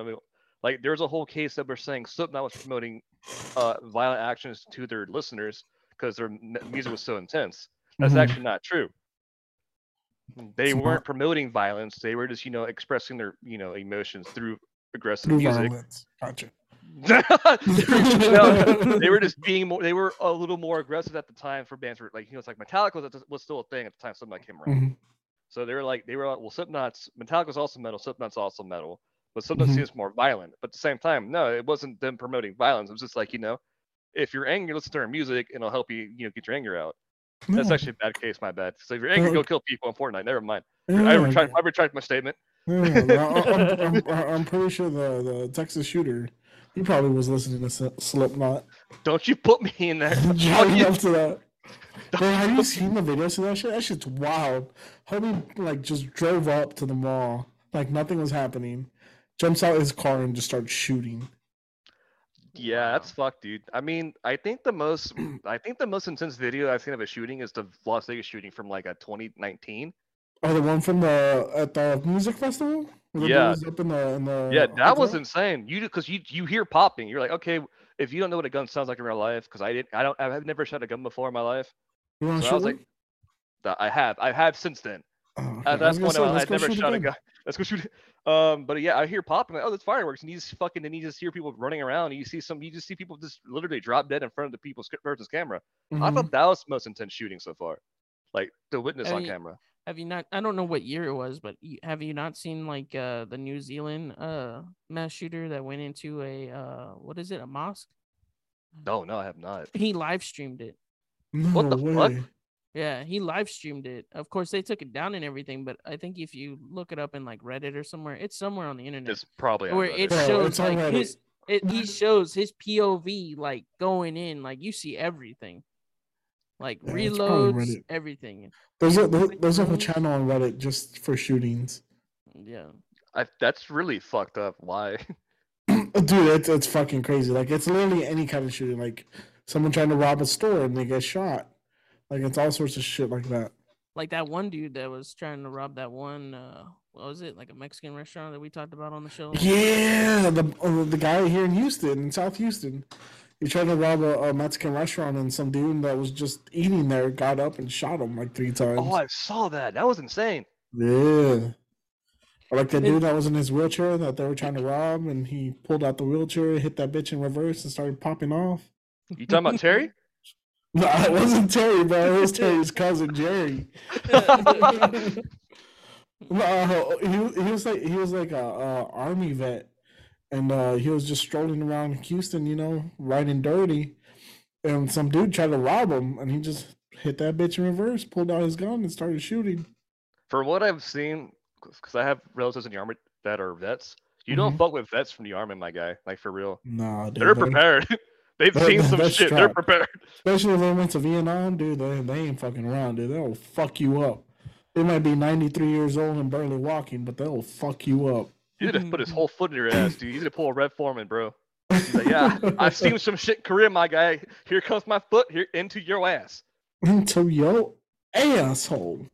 like there's a whole case that we're saying Slipknot was promoting uh violent actions to their listeners because their music was so intense. That's Mhm. actually not true. They It's weren't promoting violence. They were just you know expressing their you know emotions through aggressive Through music. violence. Gotcha. no, they were just being more. They were a little more aggressive at the time for bands. Were like you know, it's like Metallica was, was still a thing at the time Slipknot came around. Mhm. So they were like, they were like, well, Slipknot's Metallica's also metal. Slipknot's also metal, but Slipknot Mhm. seems more violent. But at the same time, no, it wasn't them promoting violence. It was just like you know, if you're angry, listen to our music, and it'll help you you know get your anger out. That's actually a bad case. My bad. So if you're angry, go kill people in Fortnite. Never mind. I retract. I retract my statement. yeah, but I- I'm, I'm, I'm pretty sure the, the Texas shooter, he probably was listening to Slipknot. Don't you put me in. Fuck you. up to that. Bro, have you seen the videos of that shit? That shit's wild. Homie like just drove up to the mall, like nothing was happening. Jumps out of his car and just starts shooting. Yeah, that's fucked, dude. I mean, I think the most, I think the most intense video I've seen of a shooting is the Las Vegas shooting from like a 2019. Oh, the one from the at the music festival. The Yeah. in the in the. Yeah, that was insane. You because you you hear popping, you're like, okay, if you don't know what a gun sounds like in real life, because I didn't, I don't, I've never shot a gun before in my life. You want So to I was shoot like, I have, I have since then. One? Oh, okay. I that was gonna point, say, I let's had never shoot shot a again. gun. Let's go shoot. it. Um, but yeah, I hear popping. Like, oh, that's fireworks, and you just fucking, and you just hear people running around. And you see some, you just see people just literally drop dead in front of the people's person's camera. I Mhm. thought that was the most intense shooting so far, like the witness Have on you- camera. Have you not? I don't know what year it was, but have you not seen like uh the New Zealand uh mass shooter that went into a uh what is it a mosque? No, no, I have not. He live streamed it. No What the fuck? Way. Yeah, he live streamed it. Of course, they took it down and everything, but I think if you look it up in like Reddit or somewhere, it's somewhere on the internet It's probably where it shows it's like his. It, he shows his POV like going in, like you see everything, like Yeah, reloads, everything. There's a there's a whole channel on Reddit just for shootings. Yeah, I, that's really fucked up. Why? Dude, it's it's fucking crazy. Like it's literally any kind of shooting. Like someone trying to rob a store and they get shot. Like it's all sorts of shit like that. Like that one dude that was trying to rob that one. uh What was it? Like a Mexican restaurant that we talked about on the show. Yeah, the uh, the guy here in Houston, in South Houston, he tried to rob a, a Mexican restaurant, and some dude that was just eating there got up and shot him like three times. Oh, I saw that. That was insane. Yeah. Or like the dude that was in his wheelchair that they were trying to rob, and he pulled out the wheelchair, hit that bitch in reverse, and started popping off. You talking about Terry? No, it wasn't Terry, bro. It was Terry's cousin Jerry. No, he he was like he was like a, a army vet, and uh, he was just strolling around Houston, you know, riding dirty, and some dude tried to rob him, and he just hit that bitch in reverse, pulled out his gun, and started shooting. For what I've seen, because I have relatives in the army that are vets, you don't Mhm. fuck with vets from the army, my guy. Like for real, Nah, dude, they're they- prepared. They've seen some shit. They're prepared. Especially if they went to Vietnam, dude. They, they ain't fucking around, dude. They'll fuck you up. They might be 93 years old and barely walking, but they'll fuck you up. You need to put his whole foot in your ass, dude. You need to pull a Red Forman, bro. He's like, yeah, I've seen some shit Korea, my guy. Here comes my foot here into your ass. into your asshole.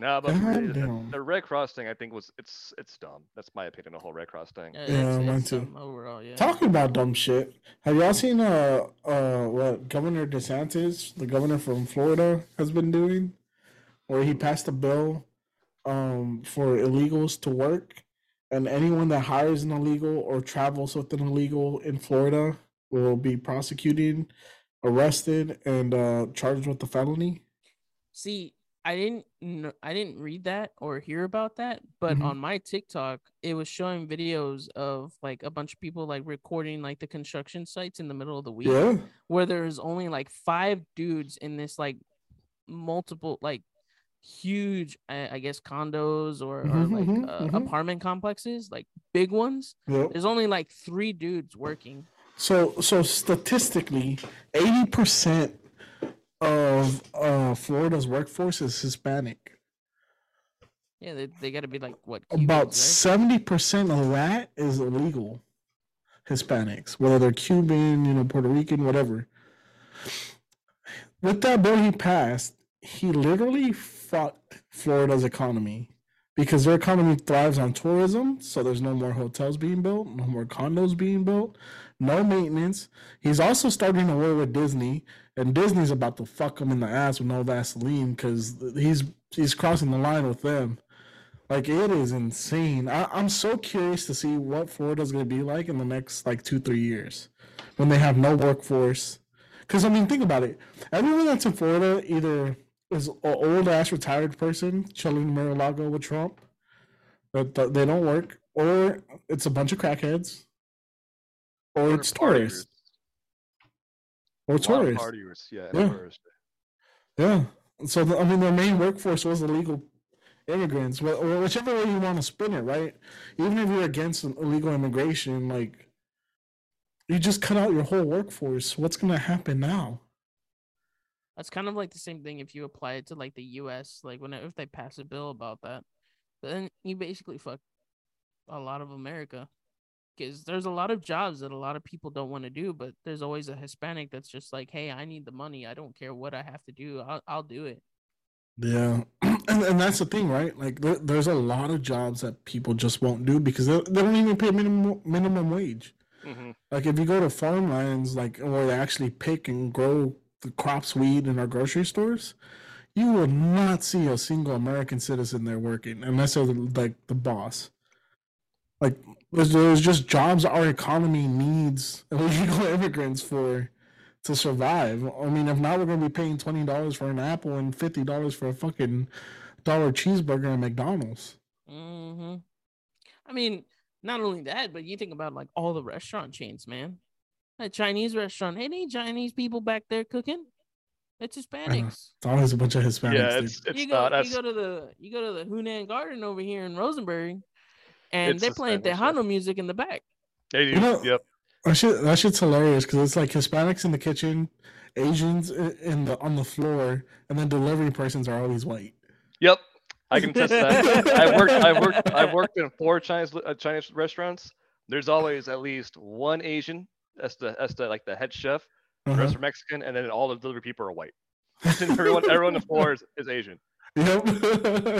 Nah, but for the, the Red Cross thing, I think was it's it's dumb. That's my opinion. The whole Red Cross thing. Yeah, Yeah, it's- mine it's, too. Overall, yeah. Talking about dumb shit. Have y'all seen uh uh what Governor DeSantis, the governor from Florida, has been doing? Where he passed a bill um for illegals to work and anyone that hires an illegal or travels with an illegal in Florida will be prosecuted, arrested, and uh charged with a felony. See, I didn't I didn't read that or hear about that, but Mhm. on my TikTok, it was showing videos of like a bunch of people like recording like the construction sites in the middle of the week Yeah. where there's only like five dudes in this like multiple like huge I, I guess condos or, or Mhm, like mhm, uh, mhm. apartment complexes, like big ones. Yep. There's only like three dudes working. So so statistically, eighty percent of uh Florida's workforce is Hispanic. Yeah, they, they got to be like what About Cubans, right? seventy percent of that is illegal. Hispanics, whether they're Cuban, you know, Puerto Rican, whatever. With that bill he passed, he literally fucked Florida's economy because their economy thrives on tourism. So there's no more hotels being built, no more condos being built, no maintenance. He's also starting a war with Disney, and Disney's about to fuck him in the ass with no Vaseline because he's he's crossing the line with them. Like it is insane. I, I'm so curious to see what Florida's gonna be like in the next like two three years when they have no workforce. Because I mean, think about it. Everyone that's in Florida either is an old ass retired person chilling in Mar-a-Lago with Trump, but they don't work, or it's a bunch of crackheads, or Or it's tourists, or A lot of tourists. partiers, yeah, Yeah. tourists. Yeah. So the, I mean, their main workforce was illegal immigrants. Well, or whichever way you want to spin it, right? Even if you're against illegal immigration, like you just cut out your whole workforce. What's gonna happen now? That's kind of like the same thing if you apply it to like the U.S. Like when if they pass a bill about that, then you basically fuck a lot of America. Because there's a lot of jobs that a lot of people don't want to do, but there's always a Hispanic that's just like, "Hey, I need the money. I don't care what I have to do. I'll, I'll do it." Yeah, and and that's the thing, right? Like there, there's a lot of jobs that people just won't do because they, they don't even pay minimum minimum wage. hmm Like if you go to farmlands, like where they actually pick and grow the crops we eat in our grocery stores, you will not see a single American citizen there working unless they're like the boss. Like there's, there's just jobs our economy needs illegal immigrants for to survive. I mean, if not, we're gonna be paying twenty dollars for an apple and fifty dollars for a fucking dollar cheeseburger at McDonald's. hmm I mean, not only that, but you think about like all the restaurant chains, man. A Chinese restaurant, ain't any Chinese people back there cooking? It's Hispanics. It's always a bunch of Hispanics. Yeah, it's it's you go, not. That's, you go to the you go to the Hunan Garden over here in Rosenberg, and It's they're playing Spanish, yeah. Music in the back. they do. You know- yep. That shit, that shit's hilarious because it's like Hispanics in the kitchen, Asians in the on the floor, and then delivery persons are always white. Yep. I can attest to that. I worked. I worked. I worked in four Chinese uh, Chinese restaurants. there's always at least one Asian as the as the like the head chef. The Uh-huh. rest are Mexican, and then all the delivery people are white. And everyone everyone on the floor is, is Asian. Yep.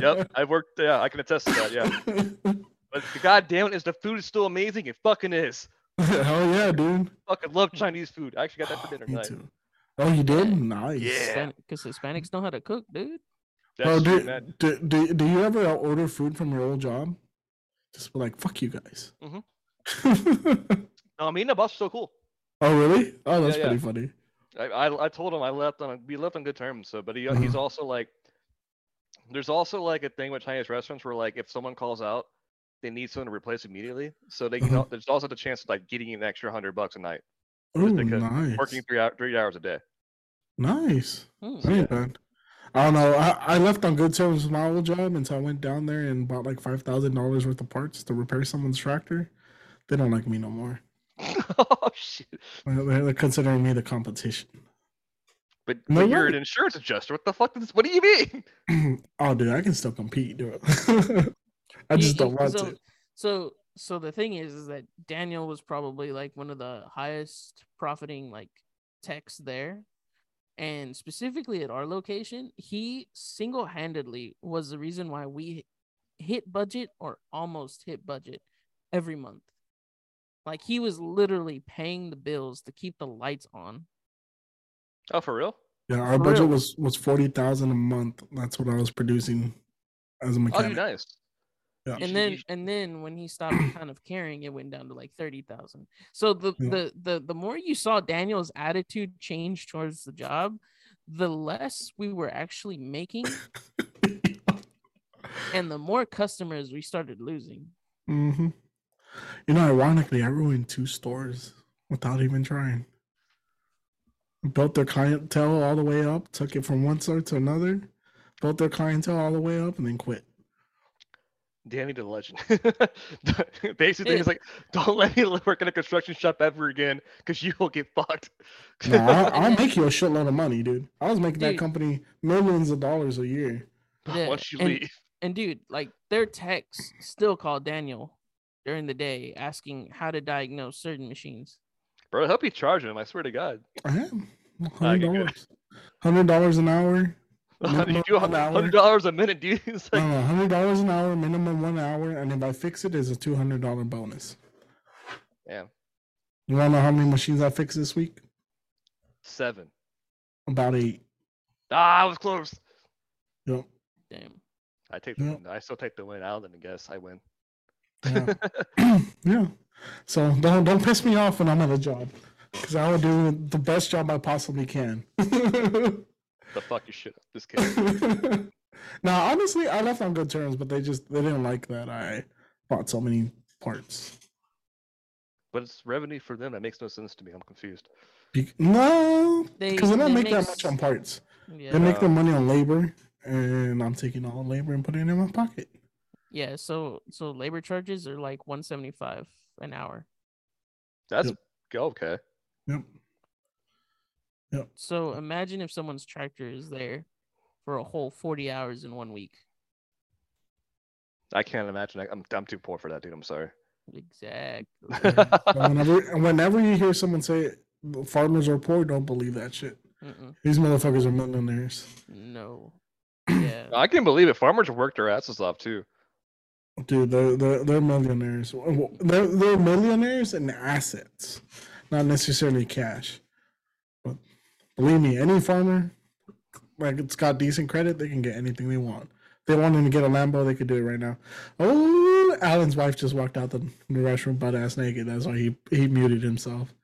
Yep, I've worked. Yeah, I can attest to that. Yeah, but the goddamn it is the food is still amazing. It fucking is. Hell yeah, dude. Fucking love Chinese food. I actually got that for dinner Me tonight. too. Oh, you did? Nice. Yeah. Because Hispanics know how to cook, dude. That's Bro, true, do, man. do, do, do you ever order food from your old job? Just be like, fuck you guys. Mm-hmm. No, I mean the boss is so cool. oh, really? Oh, that's yeah. pretty funny. I, I I told him I left on a, we left on good terms. So, but he Uh-huh. he's also like, there's also like a thing with Chinese restaurants where like if someone calls out, they need someone to replace immediately. So they can Uh-huh. al- there's also the chance of like getting an extra hundred bucks a night Oh, because nice. working three hour, three hours a day. Nice. Hmm. That ain't bad. I don't know. I, I left on good terms with my old job, and so I went down there and bought like five thousand dollars worth of parts to repair someone's tractor. They don't like me no more. oh shit! They're, they're considering me the competition. But, No but you're an insurance adjuster. What the fuck? Does, what do you mean? oh, dude, I can still compete, dude. I just don't you- want so, to. So, so the thing is, is that Daniel was probably like one of the highest profiting like techs there, and specifically at our location, he single handedly was the reason why we hit budget or almost hit budget every month. Like he was literally paying the bills to keep the lights on. Oh, for real? Yeah, our For budget real. was was forty thousand a month. That's what I was producing as a Oh, mechanic. dude, nice. Yeah. And then and then when he stopped kind of caring it went down to like 30,000. So the, Yeah. the the the more you saw Daniel's attitude change towards the job, the less we were actually making and the more customers we started losing. hmm You know, ironically, I ruined two stores without even trying. Built their clientele all the way up, took it from one store to another, built their clientele all the way up, and then quit. Danny the legend. Basically, Yeah. he's like, don't let me work in a construction shop ever again, because you will get fucked. No, I'll, I'll make you a shitload of money, dude. I was making that company millions of dollars a year. Yeah, Once you and- leave. And dude, like their techs still call Daniel during the day asking how to diagnose certain machines. Bro, help hope you charge him. I swear to God. I am $100. hundred dollars an hour. Minimum you do an hour. hundred dollars a minute, dude. It's like, No, hundred dollars an hour, minimum one hour, and if I fix it, is a two hundred dollar bonus. Yeah. You want to know how many machines I fixed this week? seven. About eight. Ah, I was close. Yep. Damn. I take the Yeah. win. I still take the win. I don't guess I win. Yeah. yeah. So don't don't piss me off when I'm at a job, because I will do the best job I possibly can. the fuck your shit up. Just kidding. now, honestly, I left on good terms, but they just they didn't like that I bought so many parts. But it's revenue for them. That makes no sense to me. I'm confused. Be- no, because they don't they make that much on parts. Yeah. They make their money on labor, and I'm taking all labor and putting it in my pocket. Yeah, so so labor charges are like 175 an hour. That's Yep. okay. Yep. So imagine if someone's tractor is there for a whole 40 hours in one week. I can't imagine. I, I'm I'm too poor for that, dude. I'm sorry. Exactly. Whenever whenever you hear someone say farmers are poor, don't believe that shit. Mm-mm. These motherfuckers are millionaires. No. Yeah. I can believe it. Farmers work their asses off too. Dude, they're they're, they're millionaires. They're they're millionaires in assets, not necessarily cash. Believe me, any farmer, like it's got decent credit, they can get anything they want. If they wanted to get a Lambo, they could do it right now. Oh, Alan's wife just walked out the, the restroom butt ass naked. That's why he he muted himself.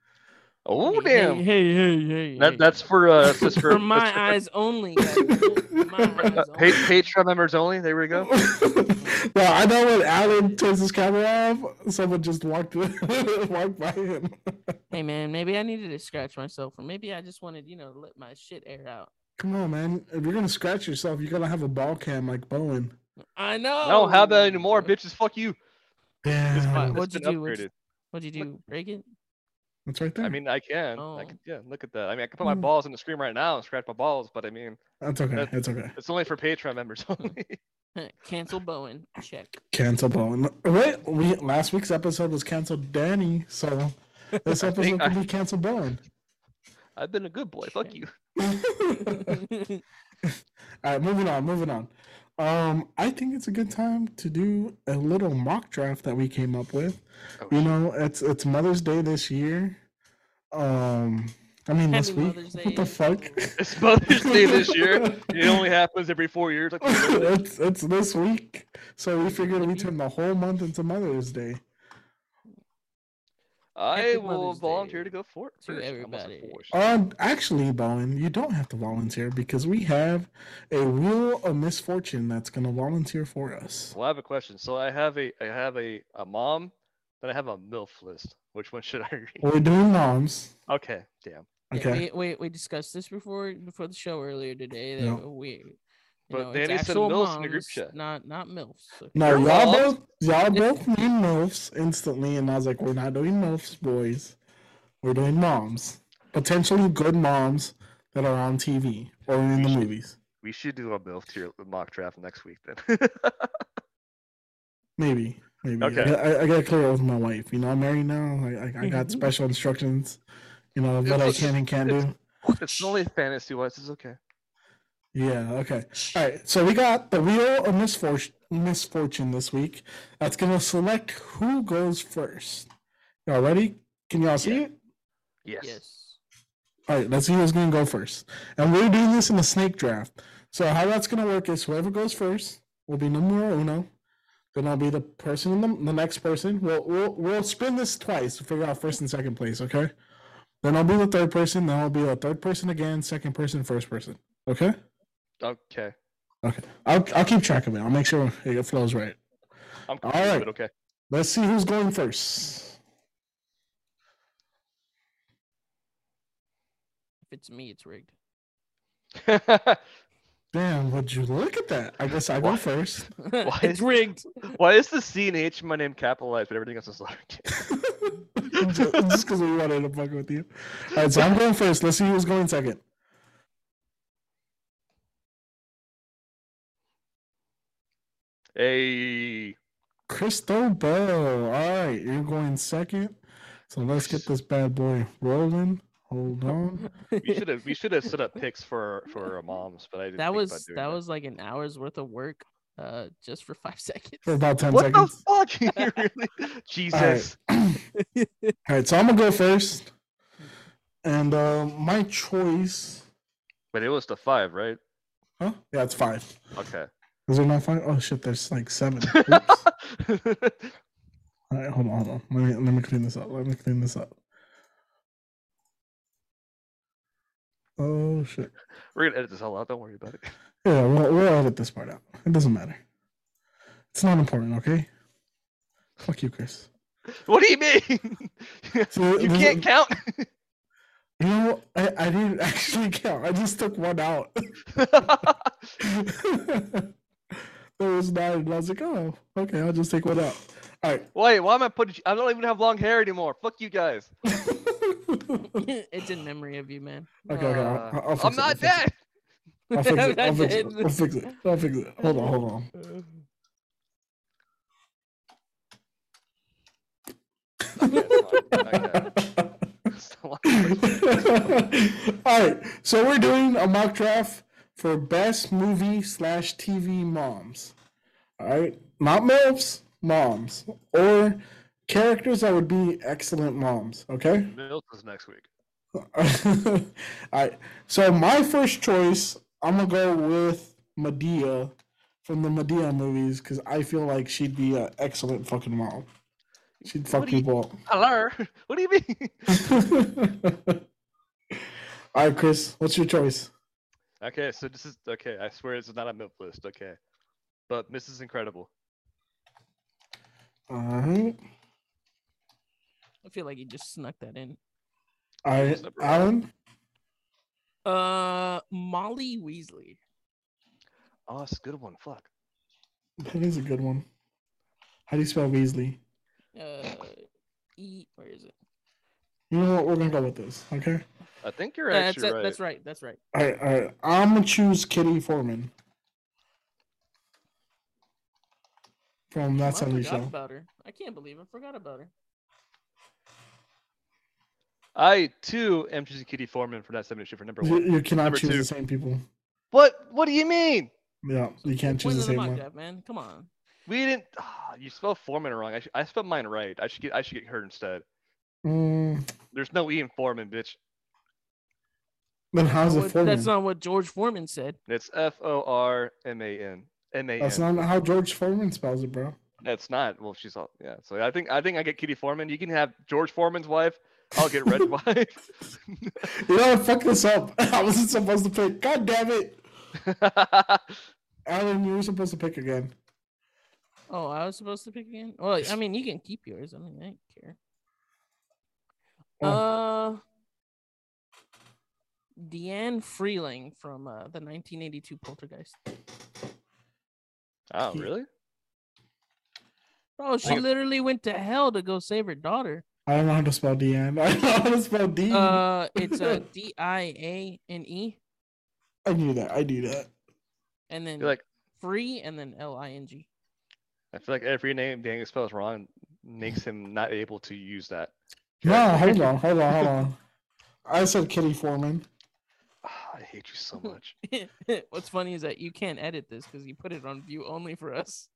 Oh Hey, damn. Hey, hey, hey. That hey. that's for uh that's just for, for my that's for- eyes only. goddammit. My eyes uh, only. pa- Patreon members only. There we go. well, I know when Alan turns his camera off, someone just walked walked by him. Hey man, maybe I needed to scratch myself, or maybe I just wanted, you know, to let my shit air out. Come on, man. If you're gonna scratch yourself, you gotta have a ball cam like Bowen. I know. I don't have that anymore, bitches. Fuck you. Yeah, fine. It's What'd you do? What'd you- upgraded. What'd you do? Break it? That's right there. I mean, I can. I Oh. can. Yeah, look at that. I mean, I can put my balls in the screen right now and scratch my balls, but I mean, that's okay. that- It's okay. it's only for Patreon members only. Cancel Bowen. Check. Cancel Bowen. Wait, we last week's episode was canceled Danny, so this episode think could be canceled Bowen. I've been a good boy. Fuck you. All right, moving on, moving on. Um, I think it's a good time to do a little mock draft that we came up with. Oh, You know, it's it's Mother's Day this year. Um, I mean this week. Mother's What the fuck? It's Mother's Day this year. It only happens every four years. Like, it's it's this week, so we figured we turn the whole month into Mother's Day. I will volunteer Day to go for it. to first. I'm also everybody. forced. Um, actually, Bowen, you don't have to volunteer because we have a wheel of misfortune that's gonna volunteer for us. Well, I have a question. So I have a I have a, a mom, then I have a MILF list. Which one should I read? We're doing moms. Okay, damn. Yeah, Okay. we, we we discussed this before before the show earlier today. That Yeah. we, you But know, it's Danny said MILFs in the group moms, chat. not not milfs. okay? No, Your y'all mom? both y'all both mean MILFs instantly, and I was like, we're not doing MILFs, boys. We're doing moms. Potentially good moms that are on TV or in the should- movies. We should do a MILF tier mock draft next week then. Maybe. Maybe. Okay. I, I, I gotta clear it with my wife. You know, I'm married now. I, I, I got mm-hmm. special instructions, you know, what I It's- can and can't do. it's only fantasy wise. It's okay. Yeah, okay. All right, so we got the wheel of misfortune, misfortune this week. That's gonna select who goes first. Y'all ready? Can y'all see Yeah. it? Yes. Yes. All right, let's see who's gonna go first. And we're doing this in a snake draft. So how that's gonna work is whoever goes first will be numero uno. Then I'll be the person in the, the next person. We'll, we'll we'll spin this twice to figure out first and second place. Okay. Then I'll be the third person. Then I'll be the third person again, second person, first person. Okay. Okay. Okay. I'll I'll keep track of it. I'll make sure it flows right. I'm All confused, okay. Let's see who's going first. If it's me, it's rigged. Damn, would you look at that? I guess I go Why- first. it's is- rigged. Why is the C and H in my name capitalized, but everything else is lowercase? Just because we wanted to fuck with you. All right, so I'm going first. Let's see who's going second. Hey, Cristobal. All right, you're going second. So let's get this bad boy rolling. Hold on. we should have we should have set up picks for for our moms, but I didn't. that think was about doing that was like an hour's worth of work, uh, just for five seconds. For about 10 What seconds. the fuck? really? Jesus. All right, so I'm going to go first. And uh, my choice. But it was the five, right? Huh? Yeah, it's five. Okay. Is there not five? Oh, shit, there's like seven. Oops. All right, hold on, hold on. Let me let me clean this up. Let me clean this up. Oh shit. We're gonna edit this all out. Don't worry about it. Yeah, we'll, we'll edit this part out. It doesn't matter. It's not important, okay? Fuck you, Chris. What do you mean? So you can't count. You know, I, I didn't actually count. I just took one out. There was nine, and I was like, oh, okay, I'll just take one out. All right. Wait, why am I putting? I don't even have long hair anymore. Fuck you guys. it's in memory of you, man. okay. I'll, Uh, I'll fix I'm it, not I'll fix it. dead. I'll fix it. I'm I'll fix it. I'll fix it. I'll fix it. Hold on, hold on. Okay, fine. All right, so we're doing a mock draft for best movie slash TV moms. All right, not MILFs, moms, or characters that would be excellent moms. Okay. Mills is next week. All right. So my first choice, I'm gonna go with Madea from the Madea movies because I feel like she'd be an excellent fucking mom. She'd fuck What do you- people Hello. What do you mean? All right, Chris, what's your choice? Okay, so this is okay. I swear this is not a milk list. Okay, but Mrs. Incredible. All right. I feel like you just snuck that in. All right, What's number one? Alan. Uh, Molly Weasley. Oh, that's a good one. Fuck. That is a good one. How do you spell Weasley? Uh, E. Where is it? You know what? We're gonna go with this. Okay. I think you're that's, actually it, right. that's right. That's right. All right. All right. I'm gonna choose Kitty Forman. from that I 70 forgot show. about her. I can't believe I forgot about her. I too am choosing Kitty Forman for that 70 show for number You, one. you cannot Number choose two. the same people. What? What do you mean? Yeah, you can't choose Point the of same mock one. draft, man. Come on. We didn't. ah, you spelled Foreman wrong. I, sh- I spelled mine right. I should get. I should get her instead. Mm, There's no E in Foreman, bitch. Then how's it Foreman? That's not what George Foreman said. It's F O R M A N. M A N. That's not how George Foreman spells it, bro. That's not. Well, she's all. Yeah. So I think. I think I get Kitty Forman. You can have George Foreman's wife. I'll get Red's wife. You know what? Fuck this up. I wasn't supposed to pick. God damn it. Alan, you were supposed to pick again. Oh, I was supposed to pick again. Well, I mean, you can keep yours. I mean, I don't care. Uh, Diane Freeling from uh, the 1982 Poltergeist. oh, really? Bro, she Oh. literally went to hell to go save her daughter. I don't know how to spell Deanne. I don't know how to spell D. Uh, it's a D I A N E, I knew that. I knew that. and then like. free, and then L I N G. I feel like every name Daniel spells wrong makes him not able to use that. No, hold on, hold on, hold on. I said Kitty Forman. I hate you so much. What's funny is that you can't edit this because you put it on view only for us.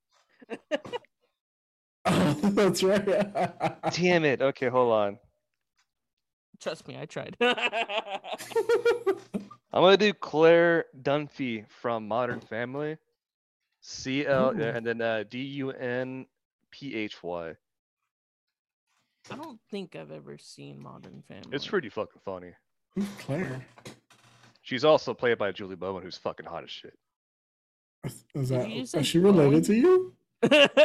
That's right. Damn it. Okay, hold on. Trust me, I tried. I'm gonna do Claire Dunphy from Modern Family. C L Ooh. and then uh, D U N P H Y. I don't think I've ever seen Modern Family. It's pretty fucking funny. Who's Claire? She's also played by Julie Bowen, who's fucking hot as shit. Is, is Did that you is she related Bowen? to you?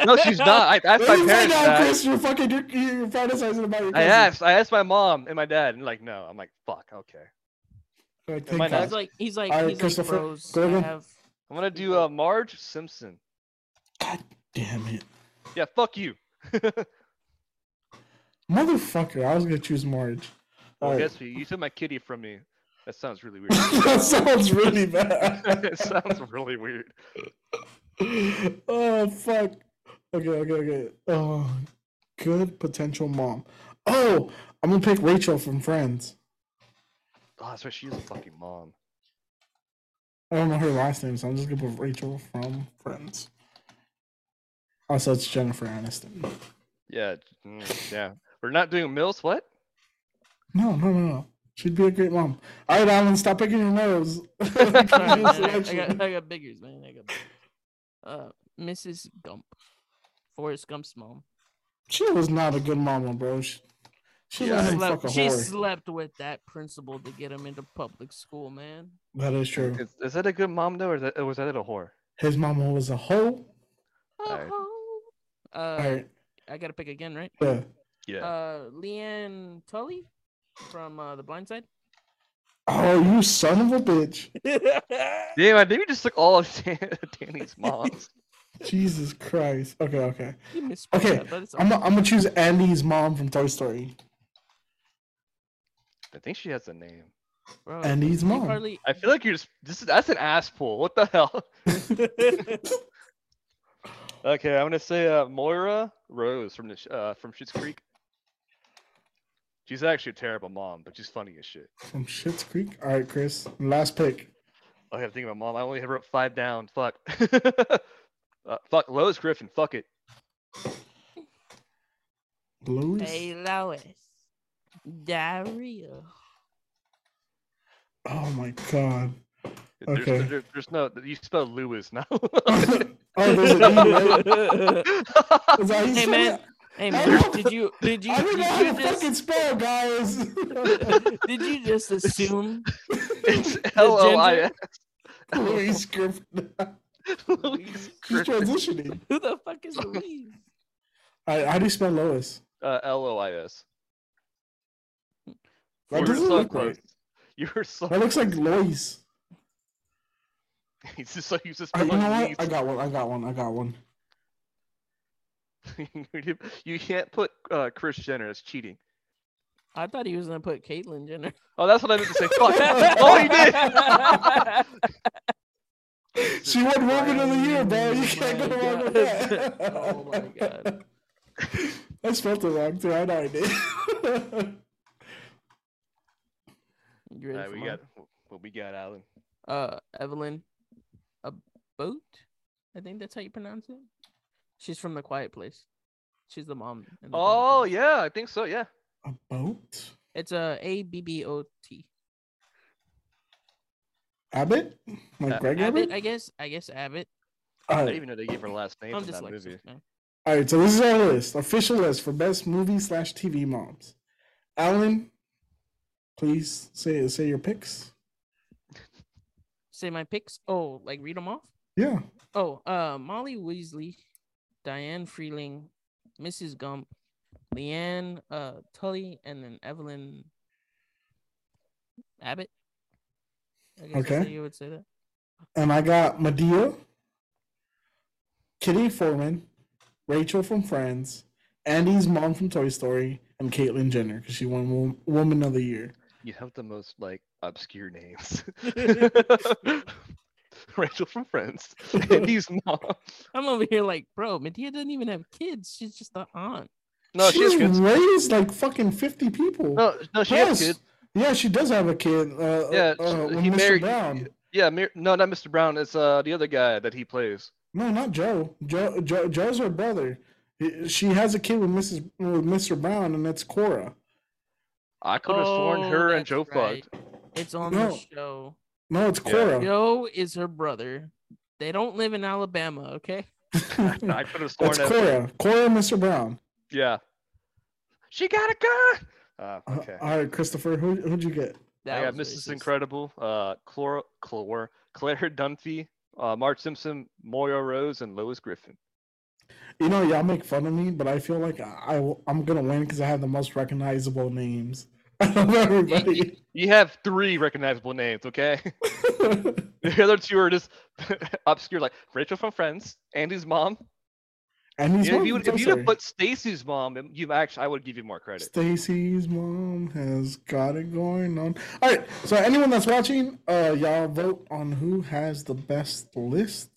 No, she's not. I asked my Let me find parents out, that. Chris. You're fucking you're, you're fantasizing about your I asked. I asked my mom and my dad, and like, no. I'm like, fuck. Okay. Like, Am I thank not- God. He's like, he's like, Alright, he's like, Christopher, bros. go I again. have. I'm gonna do uh, Marge Simpson. God damn it, Yeah, fuck you. motherfucker! I was gonna choose Marge. well, Alright. guess what? You took my kitty from me. That sounds really weird. that sounds really bad. it sounds really weird. oh fuck. Okay, okay, okay. Oh, good potential mom. Oh, I'm gonna pick Rachel from Friends. Oh, that's right. She's a fucking mom. I don't know her last name, so I'm just gonna put Rachel from Friends. Also, it's Jennifer Aniston. Yeah, mm, yeah. We're not doing Mills. What? No, no, no, no. She'd be a great mom. All right, Alan, stop picking your nose. Sorry, man, I, I got, I got biggers, man. I got. Biggers. Uh, Mrs. Gump, Forrest Gump's mom. She was not a good mama, bro. She, she Yeah, let slept, she whore. slept with that principal to get him into public school, man. That is true. Is, is that a good mom though, or, is that, or was that a whore? His mama was a hoe. Alright. Uh, All right, I gotta pick again, right? yeah. Yeah. Uh, Leigh Anne Tully from uh, The Blind Side. Oh, you son of a bitch! Damn, I think we just took all of Dan- Danny's moms. Jesus Christ. Okay, okay. Okay, that, I'm gonna I'm gonna choose Andy's mom from Toy Story. I think she has a name. Bro, Andy's you mom. Hardly... I feel like you're just this is that's an ass pool. What the hell? Okay, I'm gonna say uh, Moira Rose from the uh, from Schitt's Creek. She's actually a terrible mom, but she's funny as shit. From Schitt's Creek. All right, Chris. Last pick. Oh, I have to think about mom. I only wrote five down. Fuck. uh, fuck Lois Griffin. Fuck it. Louis. hey, Lois. Diarrhea. Oh my god. There's, Okay. there- there's no. You spell Lewis now. oh, there's an E, right? Is that hey man, it? Hey man, did you did you I don't know how did to you fucking just spell, guys. did you just assume it's L O I S. Louis Griffin. Louise She's transitioning. who the fuck is Louise? All right, how do you spell Lois? Uh, L O I S. That You were doesn't so look close. right. You were so. That looks like Lois. He's just like he's just All right, you know what? I got one. I got one. I got one. you can't put uh, Kris Jenner as cheating. I thought he was gonna put Caitlyn Jenner. Oh, that's what I meant to say. Fuck. oh, he did. She won Woman of the Year, bro. You can't go my wrong with God. that. Oh my God. I spelled it wrong too. I know I did. You ready Alright, for we mine? got what we got, Alan. uh Evelyn a boat. I think that's how you pronounce it. She's from the Quiet Place. She's the mom. in The Oh yeah, I think so. Yeah. A boat? It's a A B B O T. Abbott? Like Uh, Greg Abbott, Abbott? I guess. I guess Abbott. All I right. didn't even know they gave her last name I'm in that dyslexic. movie. man. All right. So this is our list, official list for best movie slash TV moms. Alan, please say say your picks. Say my picks. Oh, like read them off. Yeah. Oh, uh, Molly Weasley, Diane Freeling, Mrs. Gump, Leigh Anne uh, Tully, and then Evelyn Abbott. I guess Okay. you would say that. And I got Madea, Kitty Forman, Rachel from Friends, Andy's mom from Toy Story, and Caitlyn Jenner because she won Wo- Woman of the Year. You have the most like obscure names. Rachel from Friends. Andy's mom. I'm over here like, bro, Madea doesn't even have kids. She's just the aunt. No, she has She's kids. raised like fucking fifty people. No, no, she has kids. Yeah, she does have a kid. Uh, Yeah, uh, he Mr. married- Brown. Yeah, Mir- no, not Mr. Brown. It's uh the other guy that he plays. No, not Joe. Joe, Joe. Joe's her brother. She has a kid with Mrs. with Mr. Brown, and that's Cora. I could have sworn Oh, her and Joe right. fucked. It's on No. the show. No, it's Yeah. Cora. Joe is her brother. They don't live in Alabama, okay? No, I could have sworn That's that. Cora. Cora and Mr. Brown. Yeah. She got a gun. Uh, Uh, okay. all right, Christopher. Who who'd you get? That I got Mrs. racist. Incredible, uh, Chlor, Chlor, Claire Dunphy, uh, Marge Simpson, Moira Rose, and Lois Griffin. You know, y'all make fun of me, but I feel like I, I am gonna win because I have the most recognizable names out of everybody. You have three recognizable names, okay? the other two are just obscure, like Rachel from Friends, Andy's mom. and he's Yeah, if you would, if have put Stacy's mom, you actually, I would give you more credit. Stacy's mom has got it going on. All right, so anyone that's watching, uh, y'all vote on who has the best list,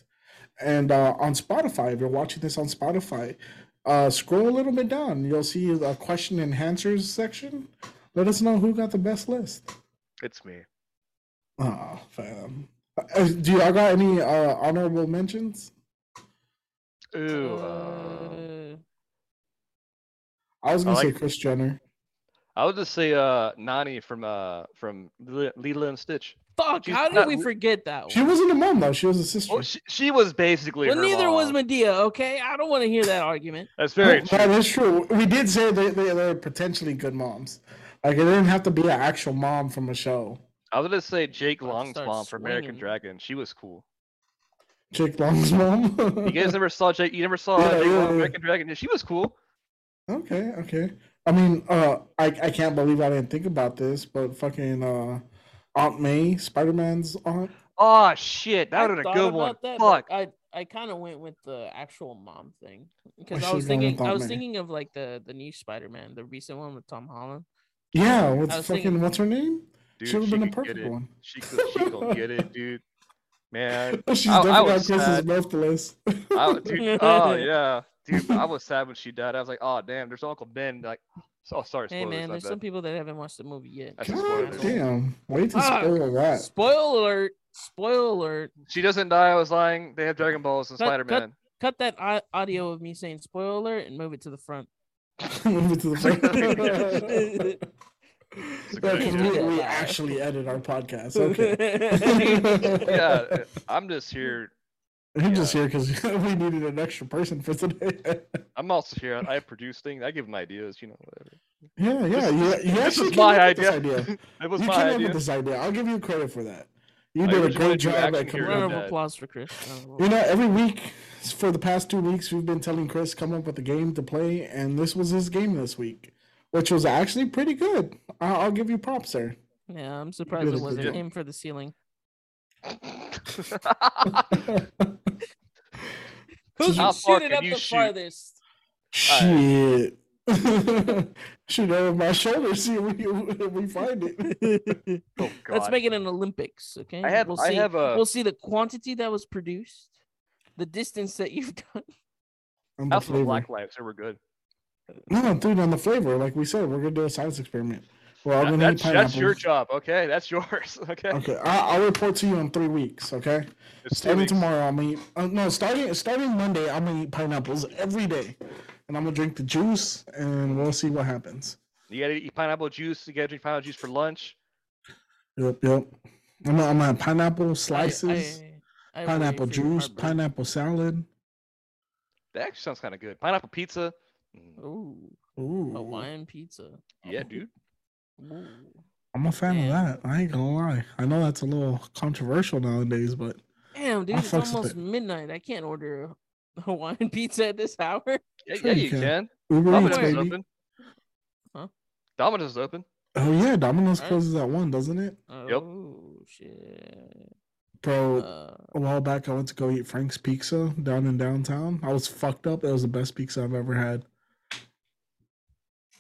and uh, on Spotify, if you're watching this on Spotify, uh, scroll a little bit down. You'll see a question and answers section. Let us know who got the best list. It's me. Oh, fam. Uh, do y'all got any uh, honorable mentions? Ooh. Uh, I was gonna say like- Kris Jenner. I would just say uh, Nani from uh, from Lilo Lilo and Stitch. fuck, She's how did not we forget that She wasn't a mom though; she was a sister. Well, she, she was basically. Well, her neither was. Madea, okay? I don't want to hear that argument. That's very No, true. That is true. We did say they, they they're potentially good moms. Like it didn't have to be an actual mom from a show. I was gonna say Jake Long's start mom from American. Dragon. She was cool. Jake Long's mom. You guys never saw Jake? You never saw Yeah, Jake yeah, Long yeah. American Dragon? She was cool. okay, okay. I mean, uh, I I can't believe I didn't think about this, but fucking uh, Aunt May, Spider Man's aunt. Oh shit, that I would have a thought good one. that, Fuck. I I kind of went with the actual mom thing because I I was should've gone with thinking I was May. thinking of like the the new Spider-Man, the recent one with Tom Holland. Yeah, with I fucking thinking- what's her name? Dude, Should have been a perfect one. She could, she could get it, dude. Man, She's I- I definitely on was Chris's sad. birthday list. I, dude, oh yeah, dude. I was sad when she died. I was like, oh damn, there's Uncle Ben. Like, oh sorry, Hey man, there's some people that haven't watched the movie yet. That's a God spoiler. damn! Wait to Ah, spoil that. Spoil alert! Spoil alert! She doesn't die. I was lying. They have Dragon Balls and Spider Man. Cut that audio of me saying spoiler alert and move it to the front. Move it to the front. Yeah, good 'cause idea. we, we actually edit our podcast. Okay. yeah, I'm just here. I'm just here because we needed an extra person for today. I'm also here. I produce things. I give them ideas. You know, whatever. yeah, yeah. This You, you this actually is came my up with this idea. idea. It was you my came up with this idea. I'll give you credit for that. You I did a great job at action coming Round of applause for Chris. You know, every week for the past two weeks, we've been telling Chris come up with a game to play, and this was his game this week, which was actually pretty good. I'll, I'll give you props, sir. Yeah, I'm surprised it wasn't job. aim for the ceiling. Who's How far shooting can up you the shoot? farthest? Shit. Shoot over my shoulder, see if we, if we find it. Oh Let's make it an Olympics, okay? I have We'll I see. have a We'll see the quantity that was produced, the distance that you've done. On the House flavor. Black Lives, so we're good. No, dude, on the flavor. Like we said, we're gonna do a science experiment. We're all That- gonna eat that's, that's your job, okay? That's yours, okay? Okay, I, I'll report to you in three weeks. Okay, It's starting weeks. tomorrow, I'm gonna eat. Uh, no, starting starting Monday, I'm gonna eat pineapples every day, and I'm gonna drink the juice, and we'll see what happens. You gotta eat pineapple juice. You gotta drink pineapple juice for lunch. Yep, yep. I'm gonna, I'm gonna have pineapple slices, I- I have way pineapple juice, pineapple salad. That actually sounds kind of good. Pineapple pizza. Mm, Ooh, Ooh, Hawaiian pizza. Yeah, dude. Ooh. I'm a fan Damn. of that. I ain't gonna lie. I know that's a little controversial nowadays, but Damn, dude, I it's almost it. midnight. I can't order Hawaiian pizza at this hour. Yeah, Sure yeah, you you can. can. Uber Domino's is baby. open. Huh? Domino's is open. Oh yeah, Domino's Alright. closes at one, doesn't it? Oh shit. Bro, Uh, a while back I went to go eat Frank's Pizza down in downtown. I was fucked up. It was the best pizza I've ever had.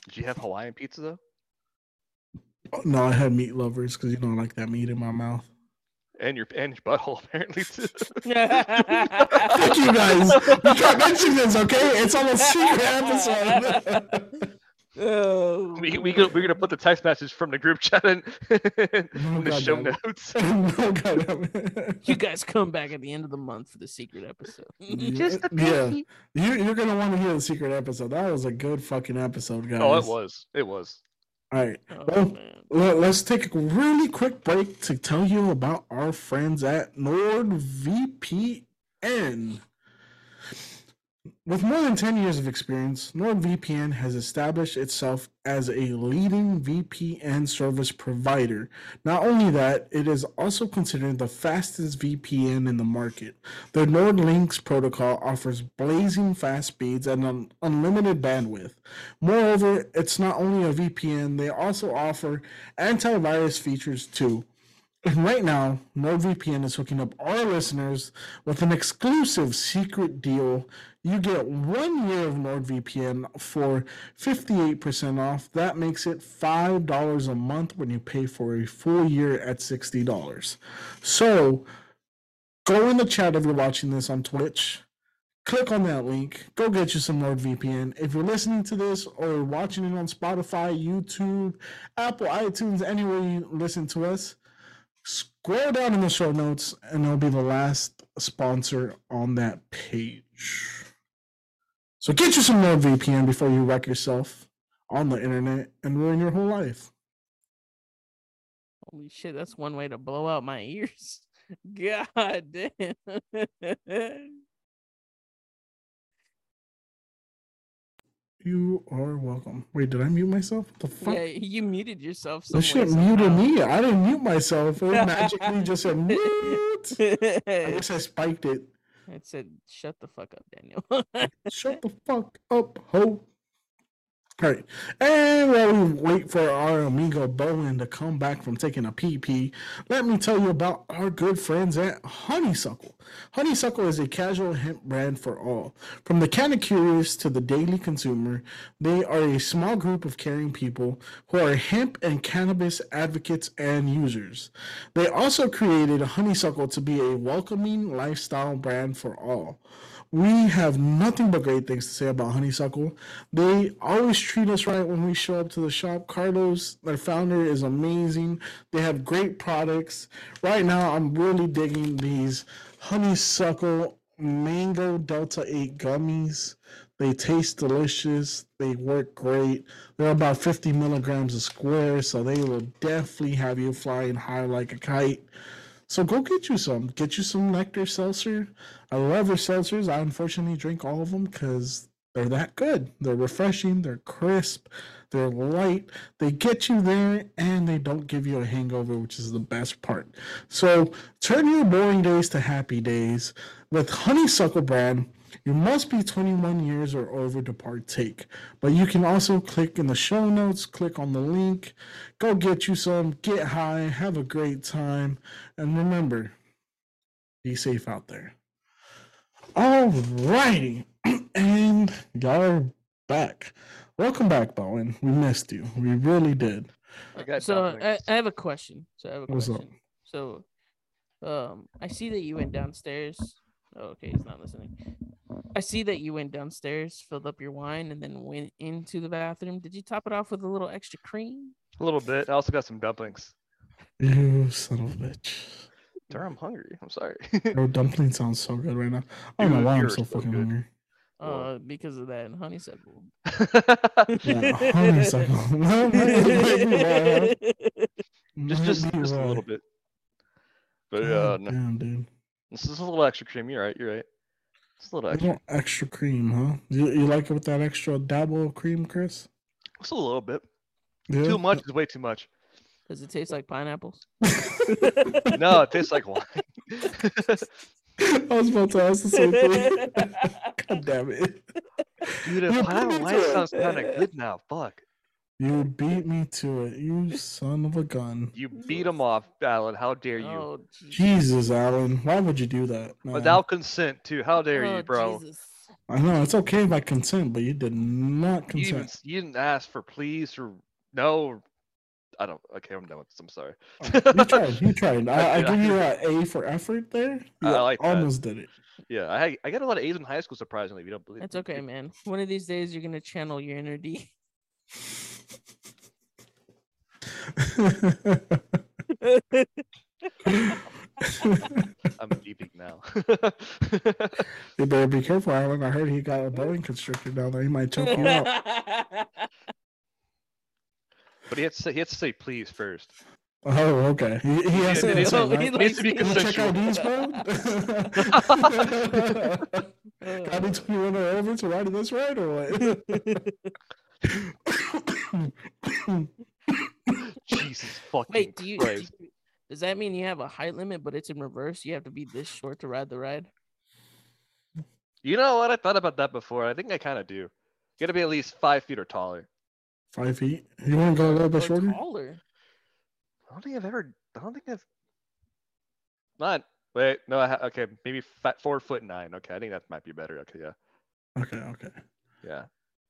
Did you have Hawaiian pizza though? Oh, No, I had meat lovers because you don't like that meat in my mouth. And your and your butthole apparently too. Fuck you guys. You can't mention this, okay? It's on a secret episode. oh, we we gonna, we're gonna put the text message from the group chat in, oh in the show goddamn it. notes. Oh no, goddamn you guys come back at the end of the month for the secret episode. Just yeah. You, you're gonna want to hear the secret episode. That was a good fucking episode, guys. Oh, it was. It was. All right. Oh, Well, man. Well, let's take a really quick break to tell you about our friends at NordVPN. With more than 10 years of experience, NordVPN has established itself as a leading VPN service provider. Not only that, it is also considered the fastest VPN in the market. The NordLynx protocol offers blazing fast speeds and un- unlimited bandwidth. Moreover, it's not only a VPN, they also offer antivirus features too. And right now, NordVPN is hooking up our listeners with an exclusive secret deal. You get one year of NordVPN for 58% off. That makes it $5 a month when you pay for a full year at $60. So go in the chat if you're watching this on Twitch click on that link. Go get you some NordVPN. If you're listening to this or watching it on Spotify, YouTube, Apple, iTunes, anywhere you listen to us, scroll down in the show notes and it'll be the last sponsor on that page. So get you some NordVPN before you wreck yourself on the internet and ruin your whole life. Holy shit, that's one way to blow out my ears. God damn. You are welcome. Wait, did I mute myself? What the fuck? yeah, you muted yourself. Way shit muted me. I didn't mute myself. It magically just said mute. I guess I spiked it. it. said, "Shut the fuck up, Daniel." Shut the fuck up, ho. All right. And while we wait for our amigo Bowen to come back from taking a PP, let me tell you about our good friends at Honeysuckle. Honeysuckle is a casual hemp brand for all. From the kind of curious to the daily consumer, they are a small group of caring people who are hemp and cannabis advocates and users. They also created Honeysuckle to be a welcoming lifestyle brand for all. We have nothing but great things to say about Honeysuckle. They always treat us right when we show up to the shop. Carlos, their founder, is amazing. They have great products. Right now, I'm really digging these Honeysuckle Mango Delta 8 gummies. They taste delicious. They work great. They're about 50 milligrams a square, so they will definitely have you flying high like a kite. So go get you some. Get you some Nectar Seltzer. I love their seltzers. I unfortunately drink all of them because they're that good. They're refreshing. They're crisp. They're light. They get you there and they don't give you a hangover, which is the best part. So turn your boring days to happy days with Honeysuckle brand. You must be 21 years or over to partake. But you can also click in the show notes, click on the link, go get you some, get high, have a great time, and remember, be safe out there. All righty. And y'all are back. Welcome back, Bowen. We missed you. We really did. I so I. I have a question. So I have a What's up? question. So, um, I see that you went downstairs. Oh, okay, he's not listening. I see that you went downstairs, filled up your wine, and then went into the bathroom. Did you top it off with a little extra cream? A little bit. I also got some dumplings. You son of a bitch. Darn, I'm hungry. I'm sorry. Bro, dumpling sounds so good right now. I don't know why I'm so so fucking good. hungry. Uh, because of that honeysuckle. Yeah, honeysuckle. That might be why. just just, be just a little bit. But uh, God no, damn, dude. this is a little extra cream. You're right. You're right. It's a little A extra. little extra cream, huh? You, you like it with that extra dabble of cream, Chris? Just a little bit. Yeah? Too much is way too much. Does it taste like pineapples? No, it tastes like wine. I was about to ask the same thing. God damn it. Dude, You if beat pineapple wine sounds kind of good now. Fuck. You beat me to it, you son of a gun. You beat him off, Alan. How dare you? oh, Jesus. Jesus, Alan. Why would you do that? man? Without consent, too. How dare Oh, you, bro? Jesus. I know it's okay by consent, but you did not You, even, consent. you didn't ask for please or no. Or, I don't. Okay, I'm done with this. I'm sorry. Oh, you tried. You tried. I, I I give you an A for effort there. You I like that. almost did it. Yeah, I I got a lot of A's in high school. Surprisingly, if you don't believe. That's me. okay, man. One of these days, you're gonna channel your inner D. I'm leaving now. you better be careful, Alan. I heard he got a Boeing constrictor down there. He might choke you out. but he has to say he had to say please first. Oh, okay. He, he has to no, right? he needs to be Wanna check consensual. IDs, bro? Got me 21 or over to ride this ride or what? Jesus fucking Wait, do you, do you- Does that mean you have a height limit, but it's in reverse? You have to be this short to ride the ride. You know what? I thought about that before. I think I kind of do. You got to be at least five feet or taller. Five feet. You want to go a little bit Or shorter? taller. I don't think I've ever. I don't think I've. Not. Wait. No. I ha- okay. Maybe fat, four foot nine. Okay. I think that might be better. Okay. Yeah. Okay, okay, Yeah.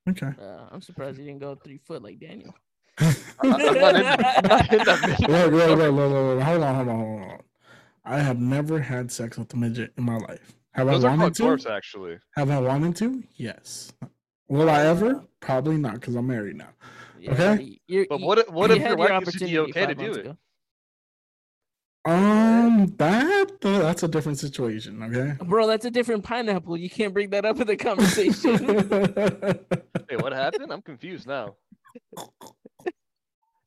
Okay. Uh, I'm surprised you didn't go three foot like Daniel. I- I'm not in, I'm not in that Wait, wait, wait, wait, wait, wait. Hold on, hold on, hold on. I have never had sex with a midget in my life. Have Those I wanted called to? dwarfs, actually. Have I wanted to? Yes. Will I ever? Probably not, because I'm married now. Okay. you're- But what if what you if your had wife gives you the okay to do it? ago. Um, that uh, that's a different situation. Okay. Bro, that's a different pineapple. You can't bring that up in the conversation. Hey, what happened? I'm confused now.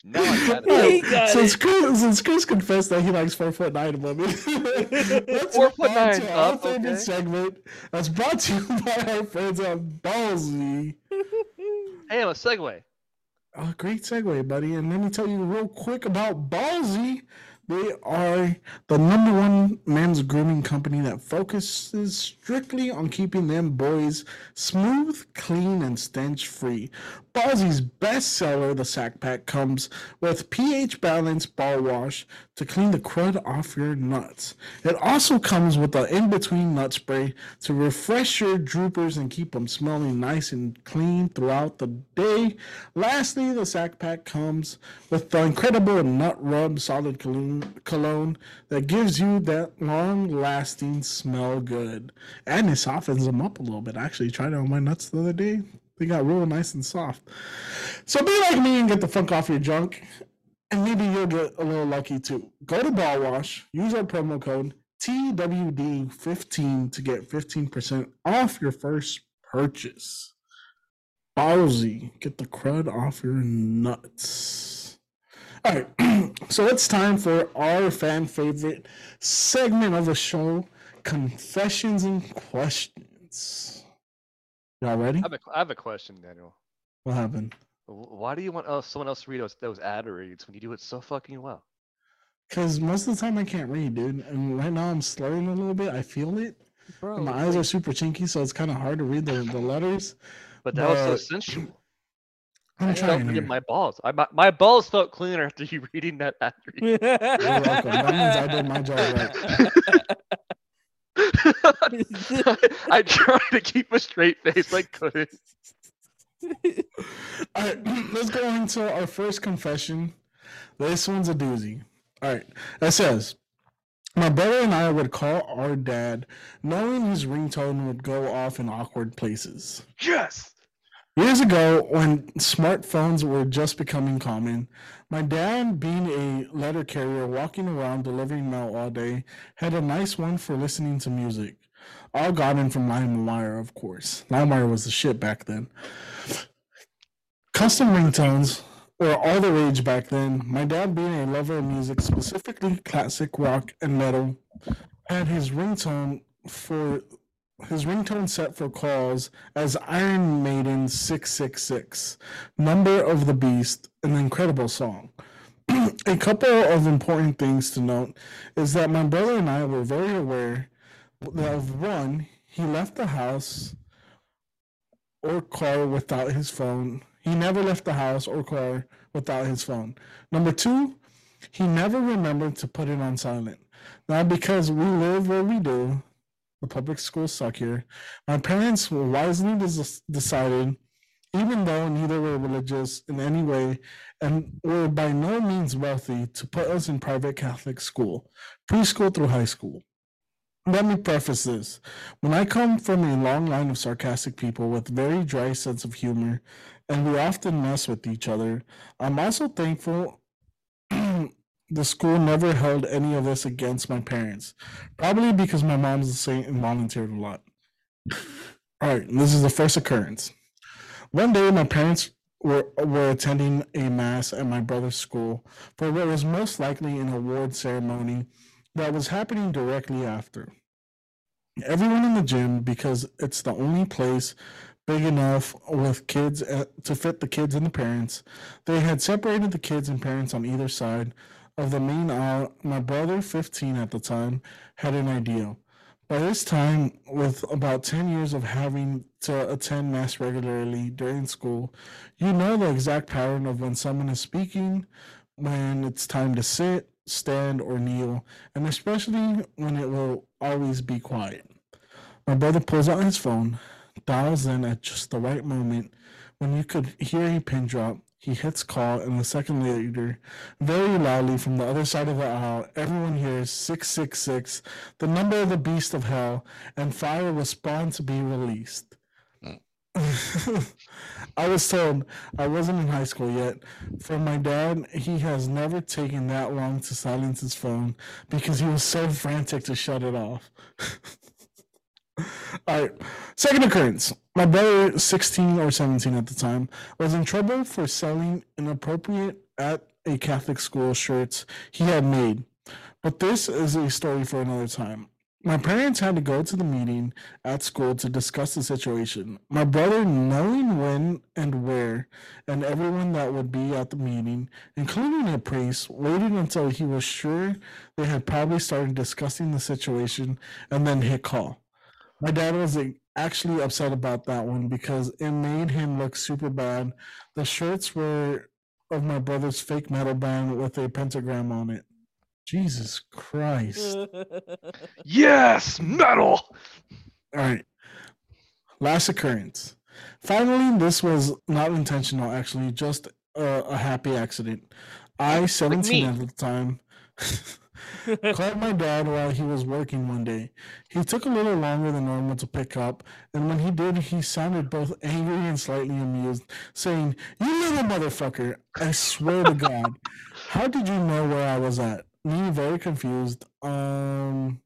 Now I got it. since it. Chris, since Chris confessed that he likes four foot nine women, let's Four move foot on nine to our up, favorite okay. segment that's brought to you by our friends at Ballsy. Hey, I'm a segue. Oh, great segue, buddy. And let me tell you real quick about Ballsy. They are the number one men's grooming company that focuses strictly on keeping them boys smooth, clean, and stench free. Ballsy's bestseller, the Sack Pack, comes with pH balanced ball wash to clean the crud off your nuts. It also comes with the in between nut spray to refresh your droopers and keep them smelling nice and clean throughout the day. Lastly, the Sack Pack comes with the incredible Nut Rub Solid cologne that gives you that long lasting smell good. And it softens them up a little bit. I actually tried it on my nuts the other day. They got real nice and soft. So be like me and get the funk off your junk. And maybe you'll get a little lucky too. Go to Ball Wash, use our promo code TWD15 to get 15% off your first purchase. Ballsy, get the crud off your nuts. All right, so it's time for our fan favorite segment of the show Confessions and Questions. Y'all ready? I have a, I have a question, Daniel. What happened? Why do you want uh, someone else to read those, those ad reads when you do it so fucking well? Because most of the time I can't read, dude. And right now I'm slurring a little bit. I feel it. Bro, my eyes are super chinky, so it's kind of hard to read the, the letters. But that was so sensual. I'm I trying in my balls. I, my, my balls felt cleaner after you reading that ad read. You're welcome. That means I did my job right. I tried to keep a straight face. I couldn't. All right, let's go into our first confession. This one's a doozy. All right, it says, my brother and I would call our dad, knowing his ringtone would go off in awkward places. Yes. Years ago, when smartphones were just becoming common, my dad, being a letter carrier walking around delivering mail all day, had a nice one for listening to music. All gotten from LimeWire, of course. LimeWire was the shit back then. Custom ringtones were all the rage back then. My dad, being a lover of music, specifically classic rock and metal, had his ringtone for his ringtone set for calls as Iron Maiden 666, Number of the Beast, an incredible song. a couple of important things to note is that my brother and I were very aware of one, he left the house or car without his phone. He never left the house or car without his phone. Number two, he never remembered to put it on silent. Now, because we live where we do, the public schools suck here. My parents wisely decided, even though neither were religious in any way and were by no means wealthy, to put us in private Catholic school, preschool through high school. Let me preface this. When I come from a long line of sarcastic people with very dry sense of humor, and we often mess with each other, I'm also thankful the school never held any of this against my parents. Probably because my mom's a saint and volunteered a lot. All right, this is the first occurrence. One day, my parents were, were attending a mass at my brother's school for what was most likely an award ceremony that was happening directly after. Everyone in the gym, because it's the only place big enough with kids uh, to fit the kids and the parents, they had separated the kids and parents on either side of the main aisle. My brother, 15 at the time, had an idea. By this time, with about 10 years of having to attend Mass regularly during school, you know the exact pattern of when someone is speaking, when it's time to sit, stand, or kneel, and especially when it will always be quiet. My brother pulls out his phone, dials in at just the right moment when you could hear a pin drop. He hits call, and a second later, very loudly from the other side of the aisle, everyone hears 666, the number of the beast of hell, and fire was spawned to be released. I was told I wasn't in high school yet. From my dad, he has never taken that long to silence his phone because he was so frantic to shut it off. All right. Second occurrence. My brother, 16 or 17 at the time, was in trouble for selling inappropriate at a Catholic school shirts he had made. But this is a story for another time. My parents had to go to the meeting at school to discuss the situation. My brother, knowing when and where, and everyone that would be at the meeting, including a priest, waited until he was sure they had probably started discussing the situation and then hit call. My dad was actually upset about that one because it made him look super bad. The shirts were of my brother's fake metal band with a pentagram on it. Jesus Christ. Yes, metal. All right. Last occurrence. Finally, this was not intentional, actually, just a, a happy accident. I, 17 me. at the time, called my dad while he was working one day. He took a little longer than normal to pick up, and when he did, he sounded both angry and slightly amused, saying, You little motherfucker, I swear to God, how did you know where I was at? Me, very confused. Um,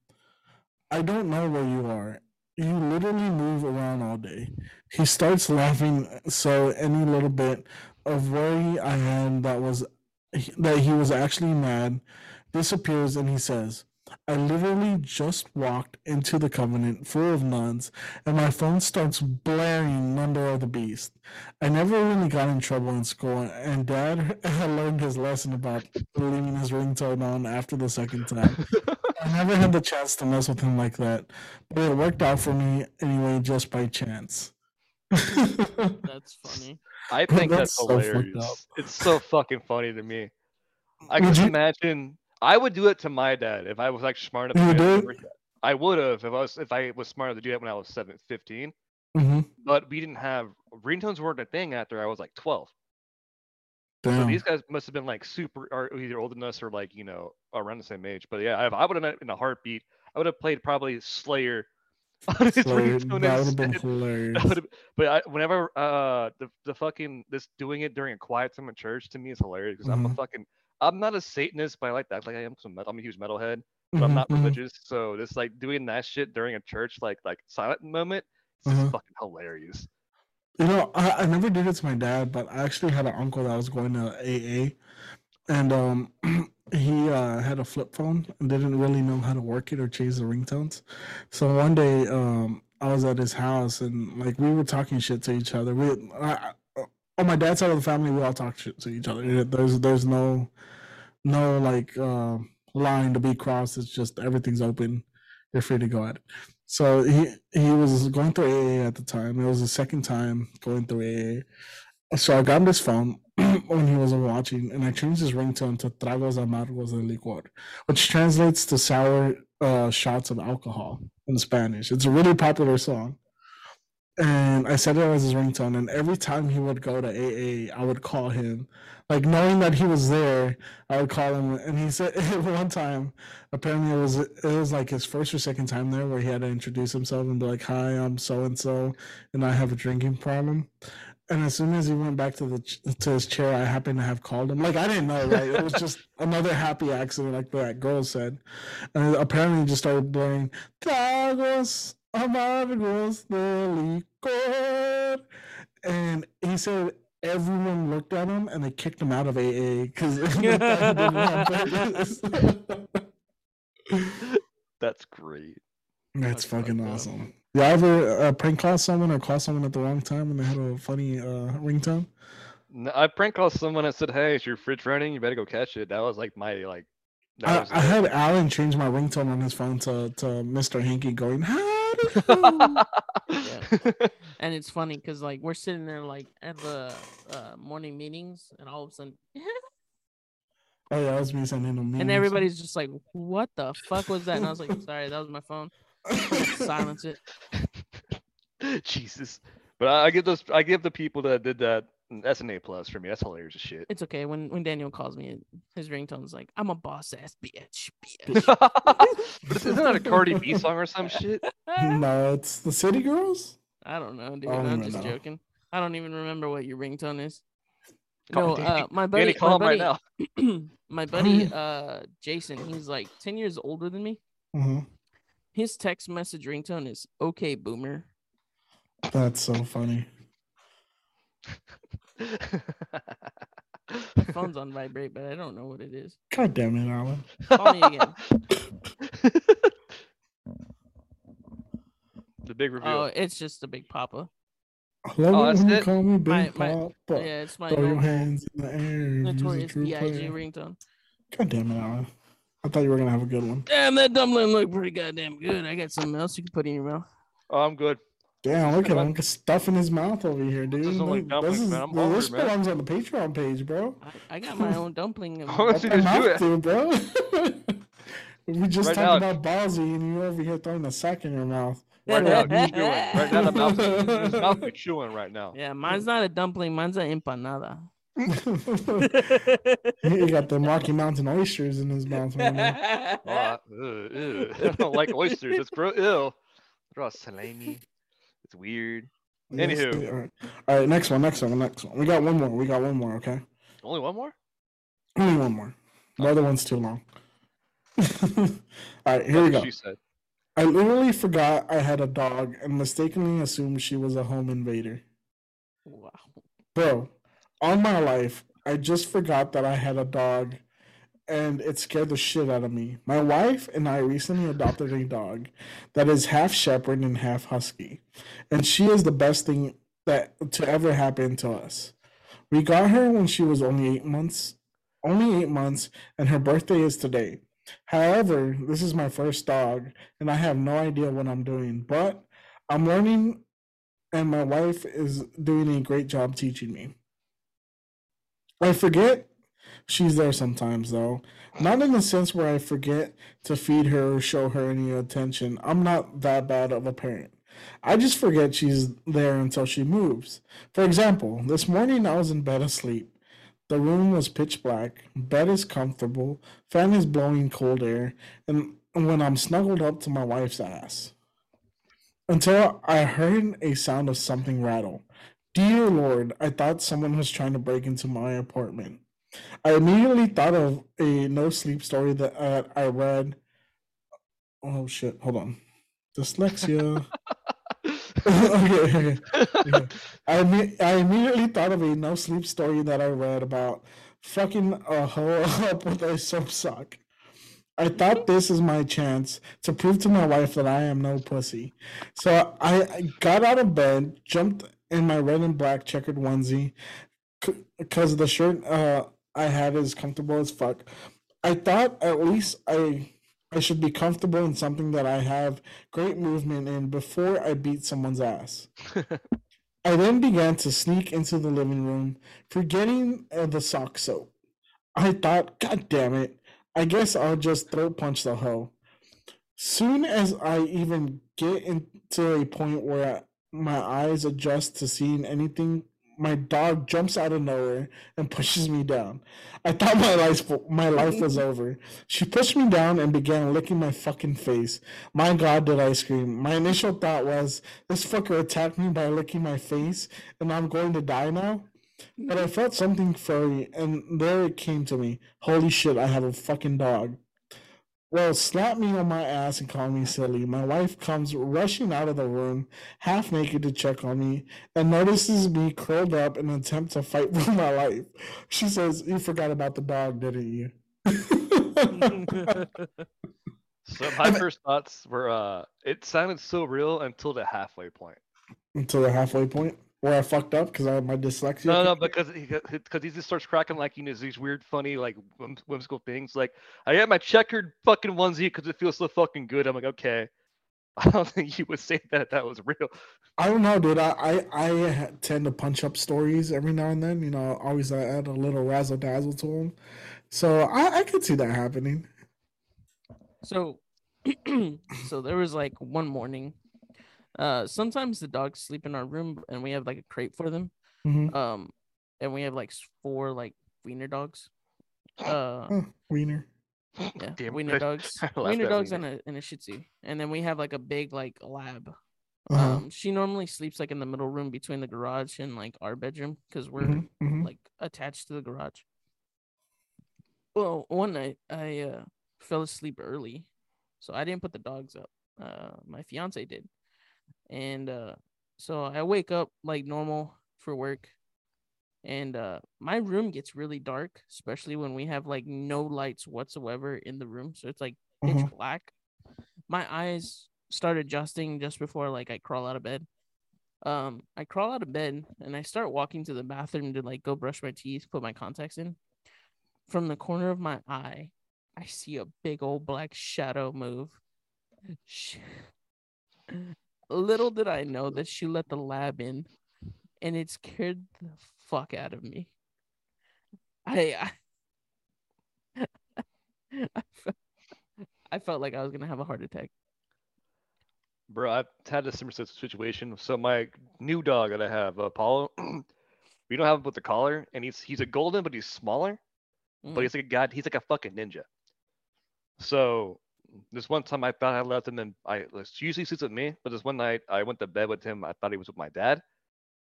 I don't know where you are. You literally move around all day. He starts laughing, so any little bit of worry I had that was that he was actually mad disappears and he says, I literally just walked into the covenant full of nuns and my phone starts blaring Number of the Beast. I never really got in trouble in school and dad learned his lesson about leaving his ringtone on after the second time. I never had the chance to mess with him like that, but it worked out for me anyway just by chance. That's funny. I think That's that's, so hilarious. It's so fucking funny to me. I Would can you- imagine. I would do it to my dad if I was like smart enough. To do would it. do it? I would have if I was if I was smart enough to do that when I was seven, 15. hmm but we didn't have ringtones weren't a thing after I was like 12. So these guys must have been like super, or either older than us or like you know around the same age. But yeah, if I would have in a heartbeat, I would have played probably Slayer. Slayer, that would have been instead. hilarious. That but I, whenever uh the the fucking this doing it during a quiet time at church to me is hilarious because I'm a Mhm. fucking I'm not a Satanist, but I like to act like I am. 'cause I'm metal- I'm a huge metalhead, but I'm Mhm, not mhm. religious. So this like doing that shit during a church like like silent moment, it's Mhm. fucking hilarious. You know, I, I never did it to my dad, but I actually had an uncle that was going to AA, and um, he uh, had a flip phone and didn't really know how to work it or change the ringtones. So one day, um, I was at his house and like we were talking shit to each other. We, I- on my dad's side of the family, we all talk shit to each other. There's there's no no like uh, line to be crossed. It's just everything's open. You're free to go at it. So he he was going through AA at the time. It was the second time going through AA. So I got him his phone when he wasn't watching, and I changed his ringtone to "Tragos amargos de licor," which translates to sour uh, shots of alcohol in Spanish. It's a really popular song. And I set it as his ringtone, and every time he would go to AA, I would call him, like knowing that he was there. I would call him, and he said one time, apparently it was it was like his first or second time there, where he had to introduce himself and be like, "Hi, I'm so and so, and I have a drinking problem." And as soon as he went back to the to his chair, I happened to have called him. Like I didn't know, right? It was just another happy accident, like that girl said. And apparently, he just started blaring "Tragos amargos de licor," and he said everyone looked at him and they kicked him out of AA because That's great. That's That's fucking fucked up. awesome. You ever uh, prank call someone or call someone at the wrong time when they had a funny uh, ringtone? No, I prank called someone and said, "Hey, is your fridge running? You better go catch it." That was like my like. That I, was I had Alan change my ringtone on his phone to, to Mr. Hanky going, Howdy ho." And it's funny because like we're sitting there like at the uh, morning meetings, and all of a sudden, Oh, yeah, that was me sending him memes. and everybody's just like, "What the fuck was that?" And I was like, "Sorry, that was my phone." Silence it. Jesus. But I, I give those I give the people that did that that's an A plus for me. That's hilarious as shit. It's okay. When when Daniel calls me, his ringtone's like, "I'm a boss ass bitch." bitch. but isn't that a Cardi B song or some shit? No, it's the City Girls. I don't know, dude. Oh, I'm just know. joking. I don't even remember what your ringtone is. Call No, uh, my buddy, call him my right buddy, now. my buddy, uh, Jason. He's like ten years older than me. hmm His text message ringtone is "Okay, Boomer." That's so funny. My phone's on vibrate, but I don't know what it is. God damn it, Alan. Call me again. the big reveal. Oh, it's just a big papa. I love Oh, it that's when you it? call me Big My- my- Papa. Yeah, it's my Throw your hands in the air. Notorious true Big player. ringtone. God damn it, Alan. I thought you were gonna have a good one. Damn, that dumpling looked pretty goddamn good. I got something else you can put in your mouth. Oh, I'm good. Damn, look at him got stuff in his mouth over here, dude. doesn't look Look, dumplings, this is, man. I'm this hungry, man. belongs on the Patreon page, bro. I, I got my own dumpling. and- Oh, Let see, them just do out it. there, bro. we just Right talked now. about ballsy, and you over here throwing a sack in your mouth. Right now, he's chewing. Right now, the mouth, his mouth is chewing right now. Yeah, mine's not a dumpling. Mine's an empanada. he got the Rocky Mountain oysters in his mouth right now. Oh, I, ugh, ew. I don't like oysters. It's gross. Ew. Draw salami. It's weird. Anywho. they are. all right, next one, next one, next one. We got one more. We got one more. Okay, Only one more? only one more. The other one's too long. all right, here we go. She said. I literally forgot I had a dog and mistakenly assumed she was a home invader. wow. Bro, on my life, I just forgot that I had a dog and it scared the shit out of me. My wife and I recently adopted a dog that is half shepherd and half husky. And she is the best thing that to ever happen to us. We got her when she was only 8 months. Only 8 months and her birthday is today. However, this is my first dog and I have no idea what I'm doing, but I'm learning and my wife is doing a great job teaching me. I forget she's there sometimes though. Not in the sense where I forget to feed her or show her any attention. I'm not that bad of a parent. I just forget she's there until she moves. For example, this morning I was in bed asleep. The room was pitch black, bed is comfortable, fan is blowing cold air, and when I'm snuggled up to my wife's ass. Until I heard a sound of something rattle. Dear Lord, I thought someone was trying to break into my apartment. I immediately thought of a no sleep story that uh, I read. Oh shit! Hold on, dyslexia. okay, okay. I I immediately thought of a no sleep story that I read about fucking a hoe up with a soap sock. I thought this is my chance to prove to my wife that I am no pussy. So I, I got out of bed, jumped in my red and black checkered onesie, because the shirt uh, I had is comfortable as fuck. I thought at least I I should be comfortable in something that I have great movement in before I beat someone's ass. I then began to sneak into the living room, forgetting uh, the sock soap. I thought, God damn it, I guess I'll just throat punch the hoe. Soon as I even get into a point where my eyes adjust to seeing anything my dog jumps out of nowhere and pushes me down. I thought my life my life was over. She pushed me down and began licking my fucking face. My god, did I scream. My initial thought was this fucker attacked me by licking my face and I'm going to die now. But I mm-hmm. felt something furry and there it came to me. Holy shit, I have a fucking dog. Well, slap me on my ass and call me silly. My wife comes rushing out of the room, half naked to check on me, and notices me curled up in an attempt to fight for my life. She says, You forgot about the dog, didn't you? so my first thoughts were uh it sounded so real until the halfway point. Until the halfway point? Where I fucked up because I have my dyslexia. No, no, because because he just starts cracking like you know these weird, funny, like whimsical things. Like I got my checkered fucking onesie because it feels so fucking good. I'm like, okay. I don't think you would say that that was real. I don't know, dude. I, I, I tend to punch up stories every now and then. You know, always add a little razzle dazzle to them. So I, I could see that happening. So, so there was like one morning uh, sometimes the dogs sleep in our room, and we have like a crate for them. Mm-hmm. Um, and we have like four like wiener dogs. Uh, oh, wiener. Yeah, Damn wiener good. dogs. Wiener dogs wiener. and a and a Shih Tzu, and then we have like a big like lab. Uh-huh. Um, she normally sleeps like in the middle room between the garage and like our bedroom because we're mm-hmm, mm-hmm. like attached to the garage. Well, one night I uh fell asleep early, so I didn't put the dogs up. Uh, my fiance did, and uh, so I wake up like normal for work, and uh, my room gets really dark, especially when we have like no lights whatsoever in the room, so it's like pitch mm-hmm. black. My eyes start adjusting just before like I crawl out of bed. Um, I crawl out of bed and I start walking to the bathroom to like go brush my teeth, put my contacts in. From the corner of my eye, I see a big old black shadow move. Little did I know that she let the lab in, and it scared the fuck out of me. I, I, I, felt, I felt like I was gonna have a heart attack. Bro, I've had a similar situation. So my new dog that I have, Apollo, we don't have him with the collar, and he's he's a golden, but he's smaller. Mm. But he's like a god. He's like a fucking ninja. So this one time I thought I left him and I usually sleeps with me, but this one night I went to bed with him. I thought he was with my dad.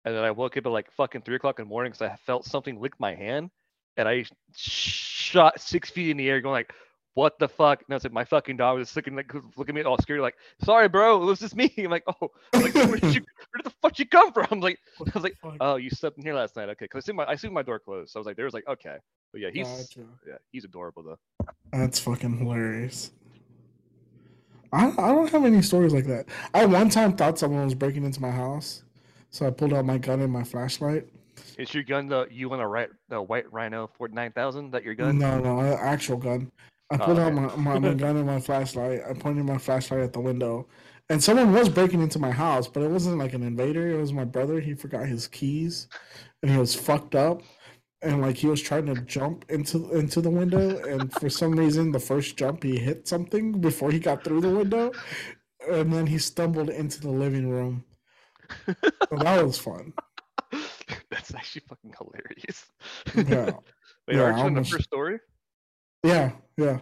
And then I woke up at like fucking three o'clock in the morning because I felt something lick my hand. And I shot six feet in the air going like, what the fuck? And I was like, my fucking dog was looking like looking at me all scared, like, sorry, bro, it was just me. I'm like, oh, I'm like, where did you where did the fuck you come from? I'm like, I was like, oh, you slept in here last night. Okay. Cause I see my I see my door closed. So I was like, there was like, okay. But yeah, he's gotcha. yeah, he's adorable though. That's fucking hilarious. I, I don't have any stories like that. I one time thought someone was breaking into my house, so I pulled out my gun and my flashlight. Is your gun the you want to write the white Rhino forty nine thousand? That your gun? No, no, actual gun. I pulled oh, okay. out my, my, my gun and my flashlight. I pointed my flashlight at the window, and someone was breaking into my house, but it wasn't like an invader. It was my brother. He forgot his keys, and he was fucked up and like he was trying to jump into into the window and for some reason the first jump he hit something before he got through the window and then he stumbled into the living room. So that was fun. That's actually fucking hilarious. Yeah, Wait, Yeah, aren't the first story? yeah, yeah.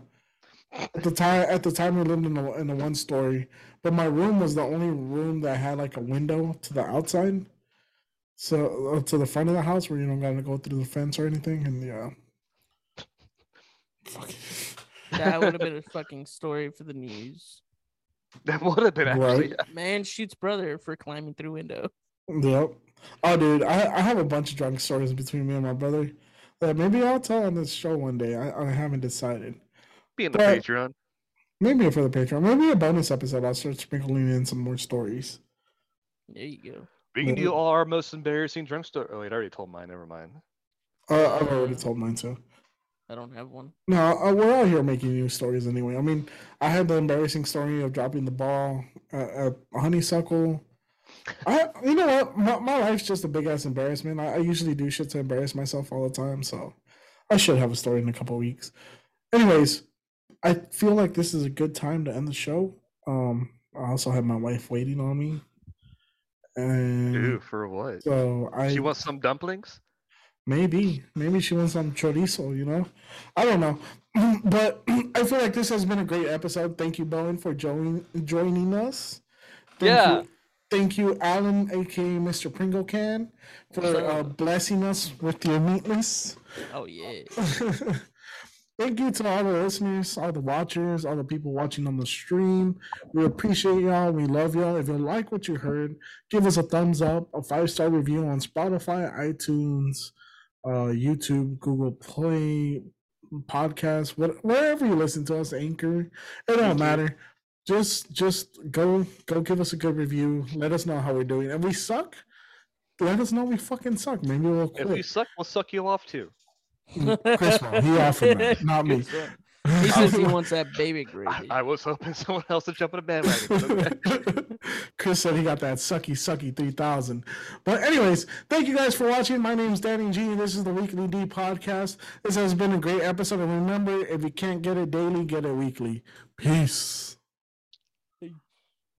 At the time, at the time, we lived in the in the one story, but my room was the only room that had like a window to the outside, so uh, to the front of the house where you don't gotta go through the fence or anything. And yeah, That would have been a fucking story for the news. That would have been actually. Right. Man shoots brother for climbing through window. Yep. Oh, dude, I, I have a bunch of drunk stories between me and my brother that maybe I'll tell on this show one day. I, I haven't decided. Be in the But- Patreon. Maybe for the Patreon. Maybe a bonus episode. I'll start sprinkling in some more stories. There you go. We can do all our most embarrassing drunk story. Oh wait, I already told mine. Never mind. Uh, I've already told mine too. I don't have one. No, uh, we're all here making new stories anyway. I mean, I had the embarrassing story of dropping the ball at, at Honeysuckle. I, you know what? My, my life's just a big ass embarrassment. I, I usually do shit to embarrass myself all the time, so I should have a story in a couple weeks. Anyways, I feel like this is a good time to end the show. Um, I also have my wife waiting on me, and Ooh, for what? so I She wants some dumplings. Maybe, maybe she wants some chorizo, you know? I don't know. But I feel like this has been a great episode. Thank you, Bowen, for joining joining us. Thank Yeah. You, thank you, Alan, aka Mr. Pringle Can, for uh, blessing us with your meatness. Oh yeah. Thank you to all the listeners, all the watchers, all the people watching on the stream. We appreciate y'all. We love y'all. If you like what you heard, give us a thumbs up, a five star review on Spotify, iTunes, uh, YouTube, Google Play, podcast, what, wherever you listen to us, Anchor. It don't matter. Just just go go give us a good review. Let us know how we're doing. If we suck, let us know we fucking suck. Maybe we'll quit. If we suck, we'll suck you off too. Chris will. He offered that, not me. He says he wants that baby I, gravy. I was hoping someone else would jump on a bandwagon. but okay. Chris said he got that sucky sucky 3000. But anyways, thank you guys for watching. My name is Danny G. and This is the Weekly D podcast. This has been a great episode. And remember, if you can't get it daily, get it weekly. Peace.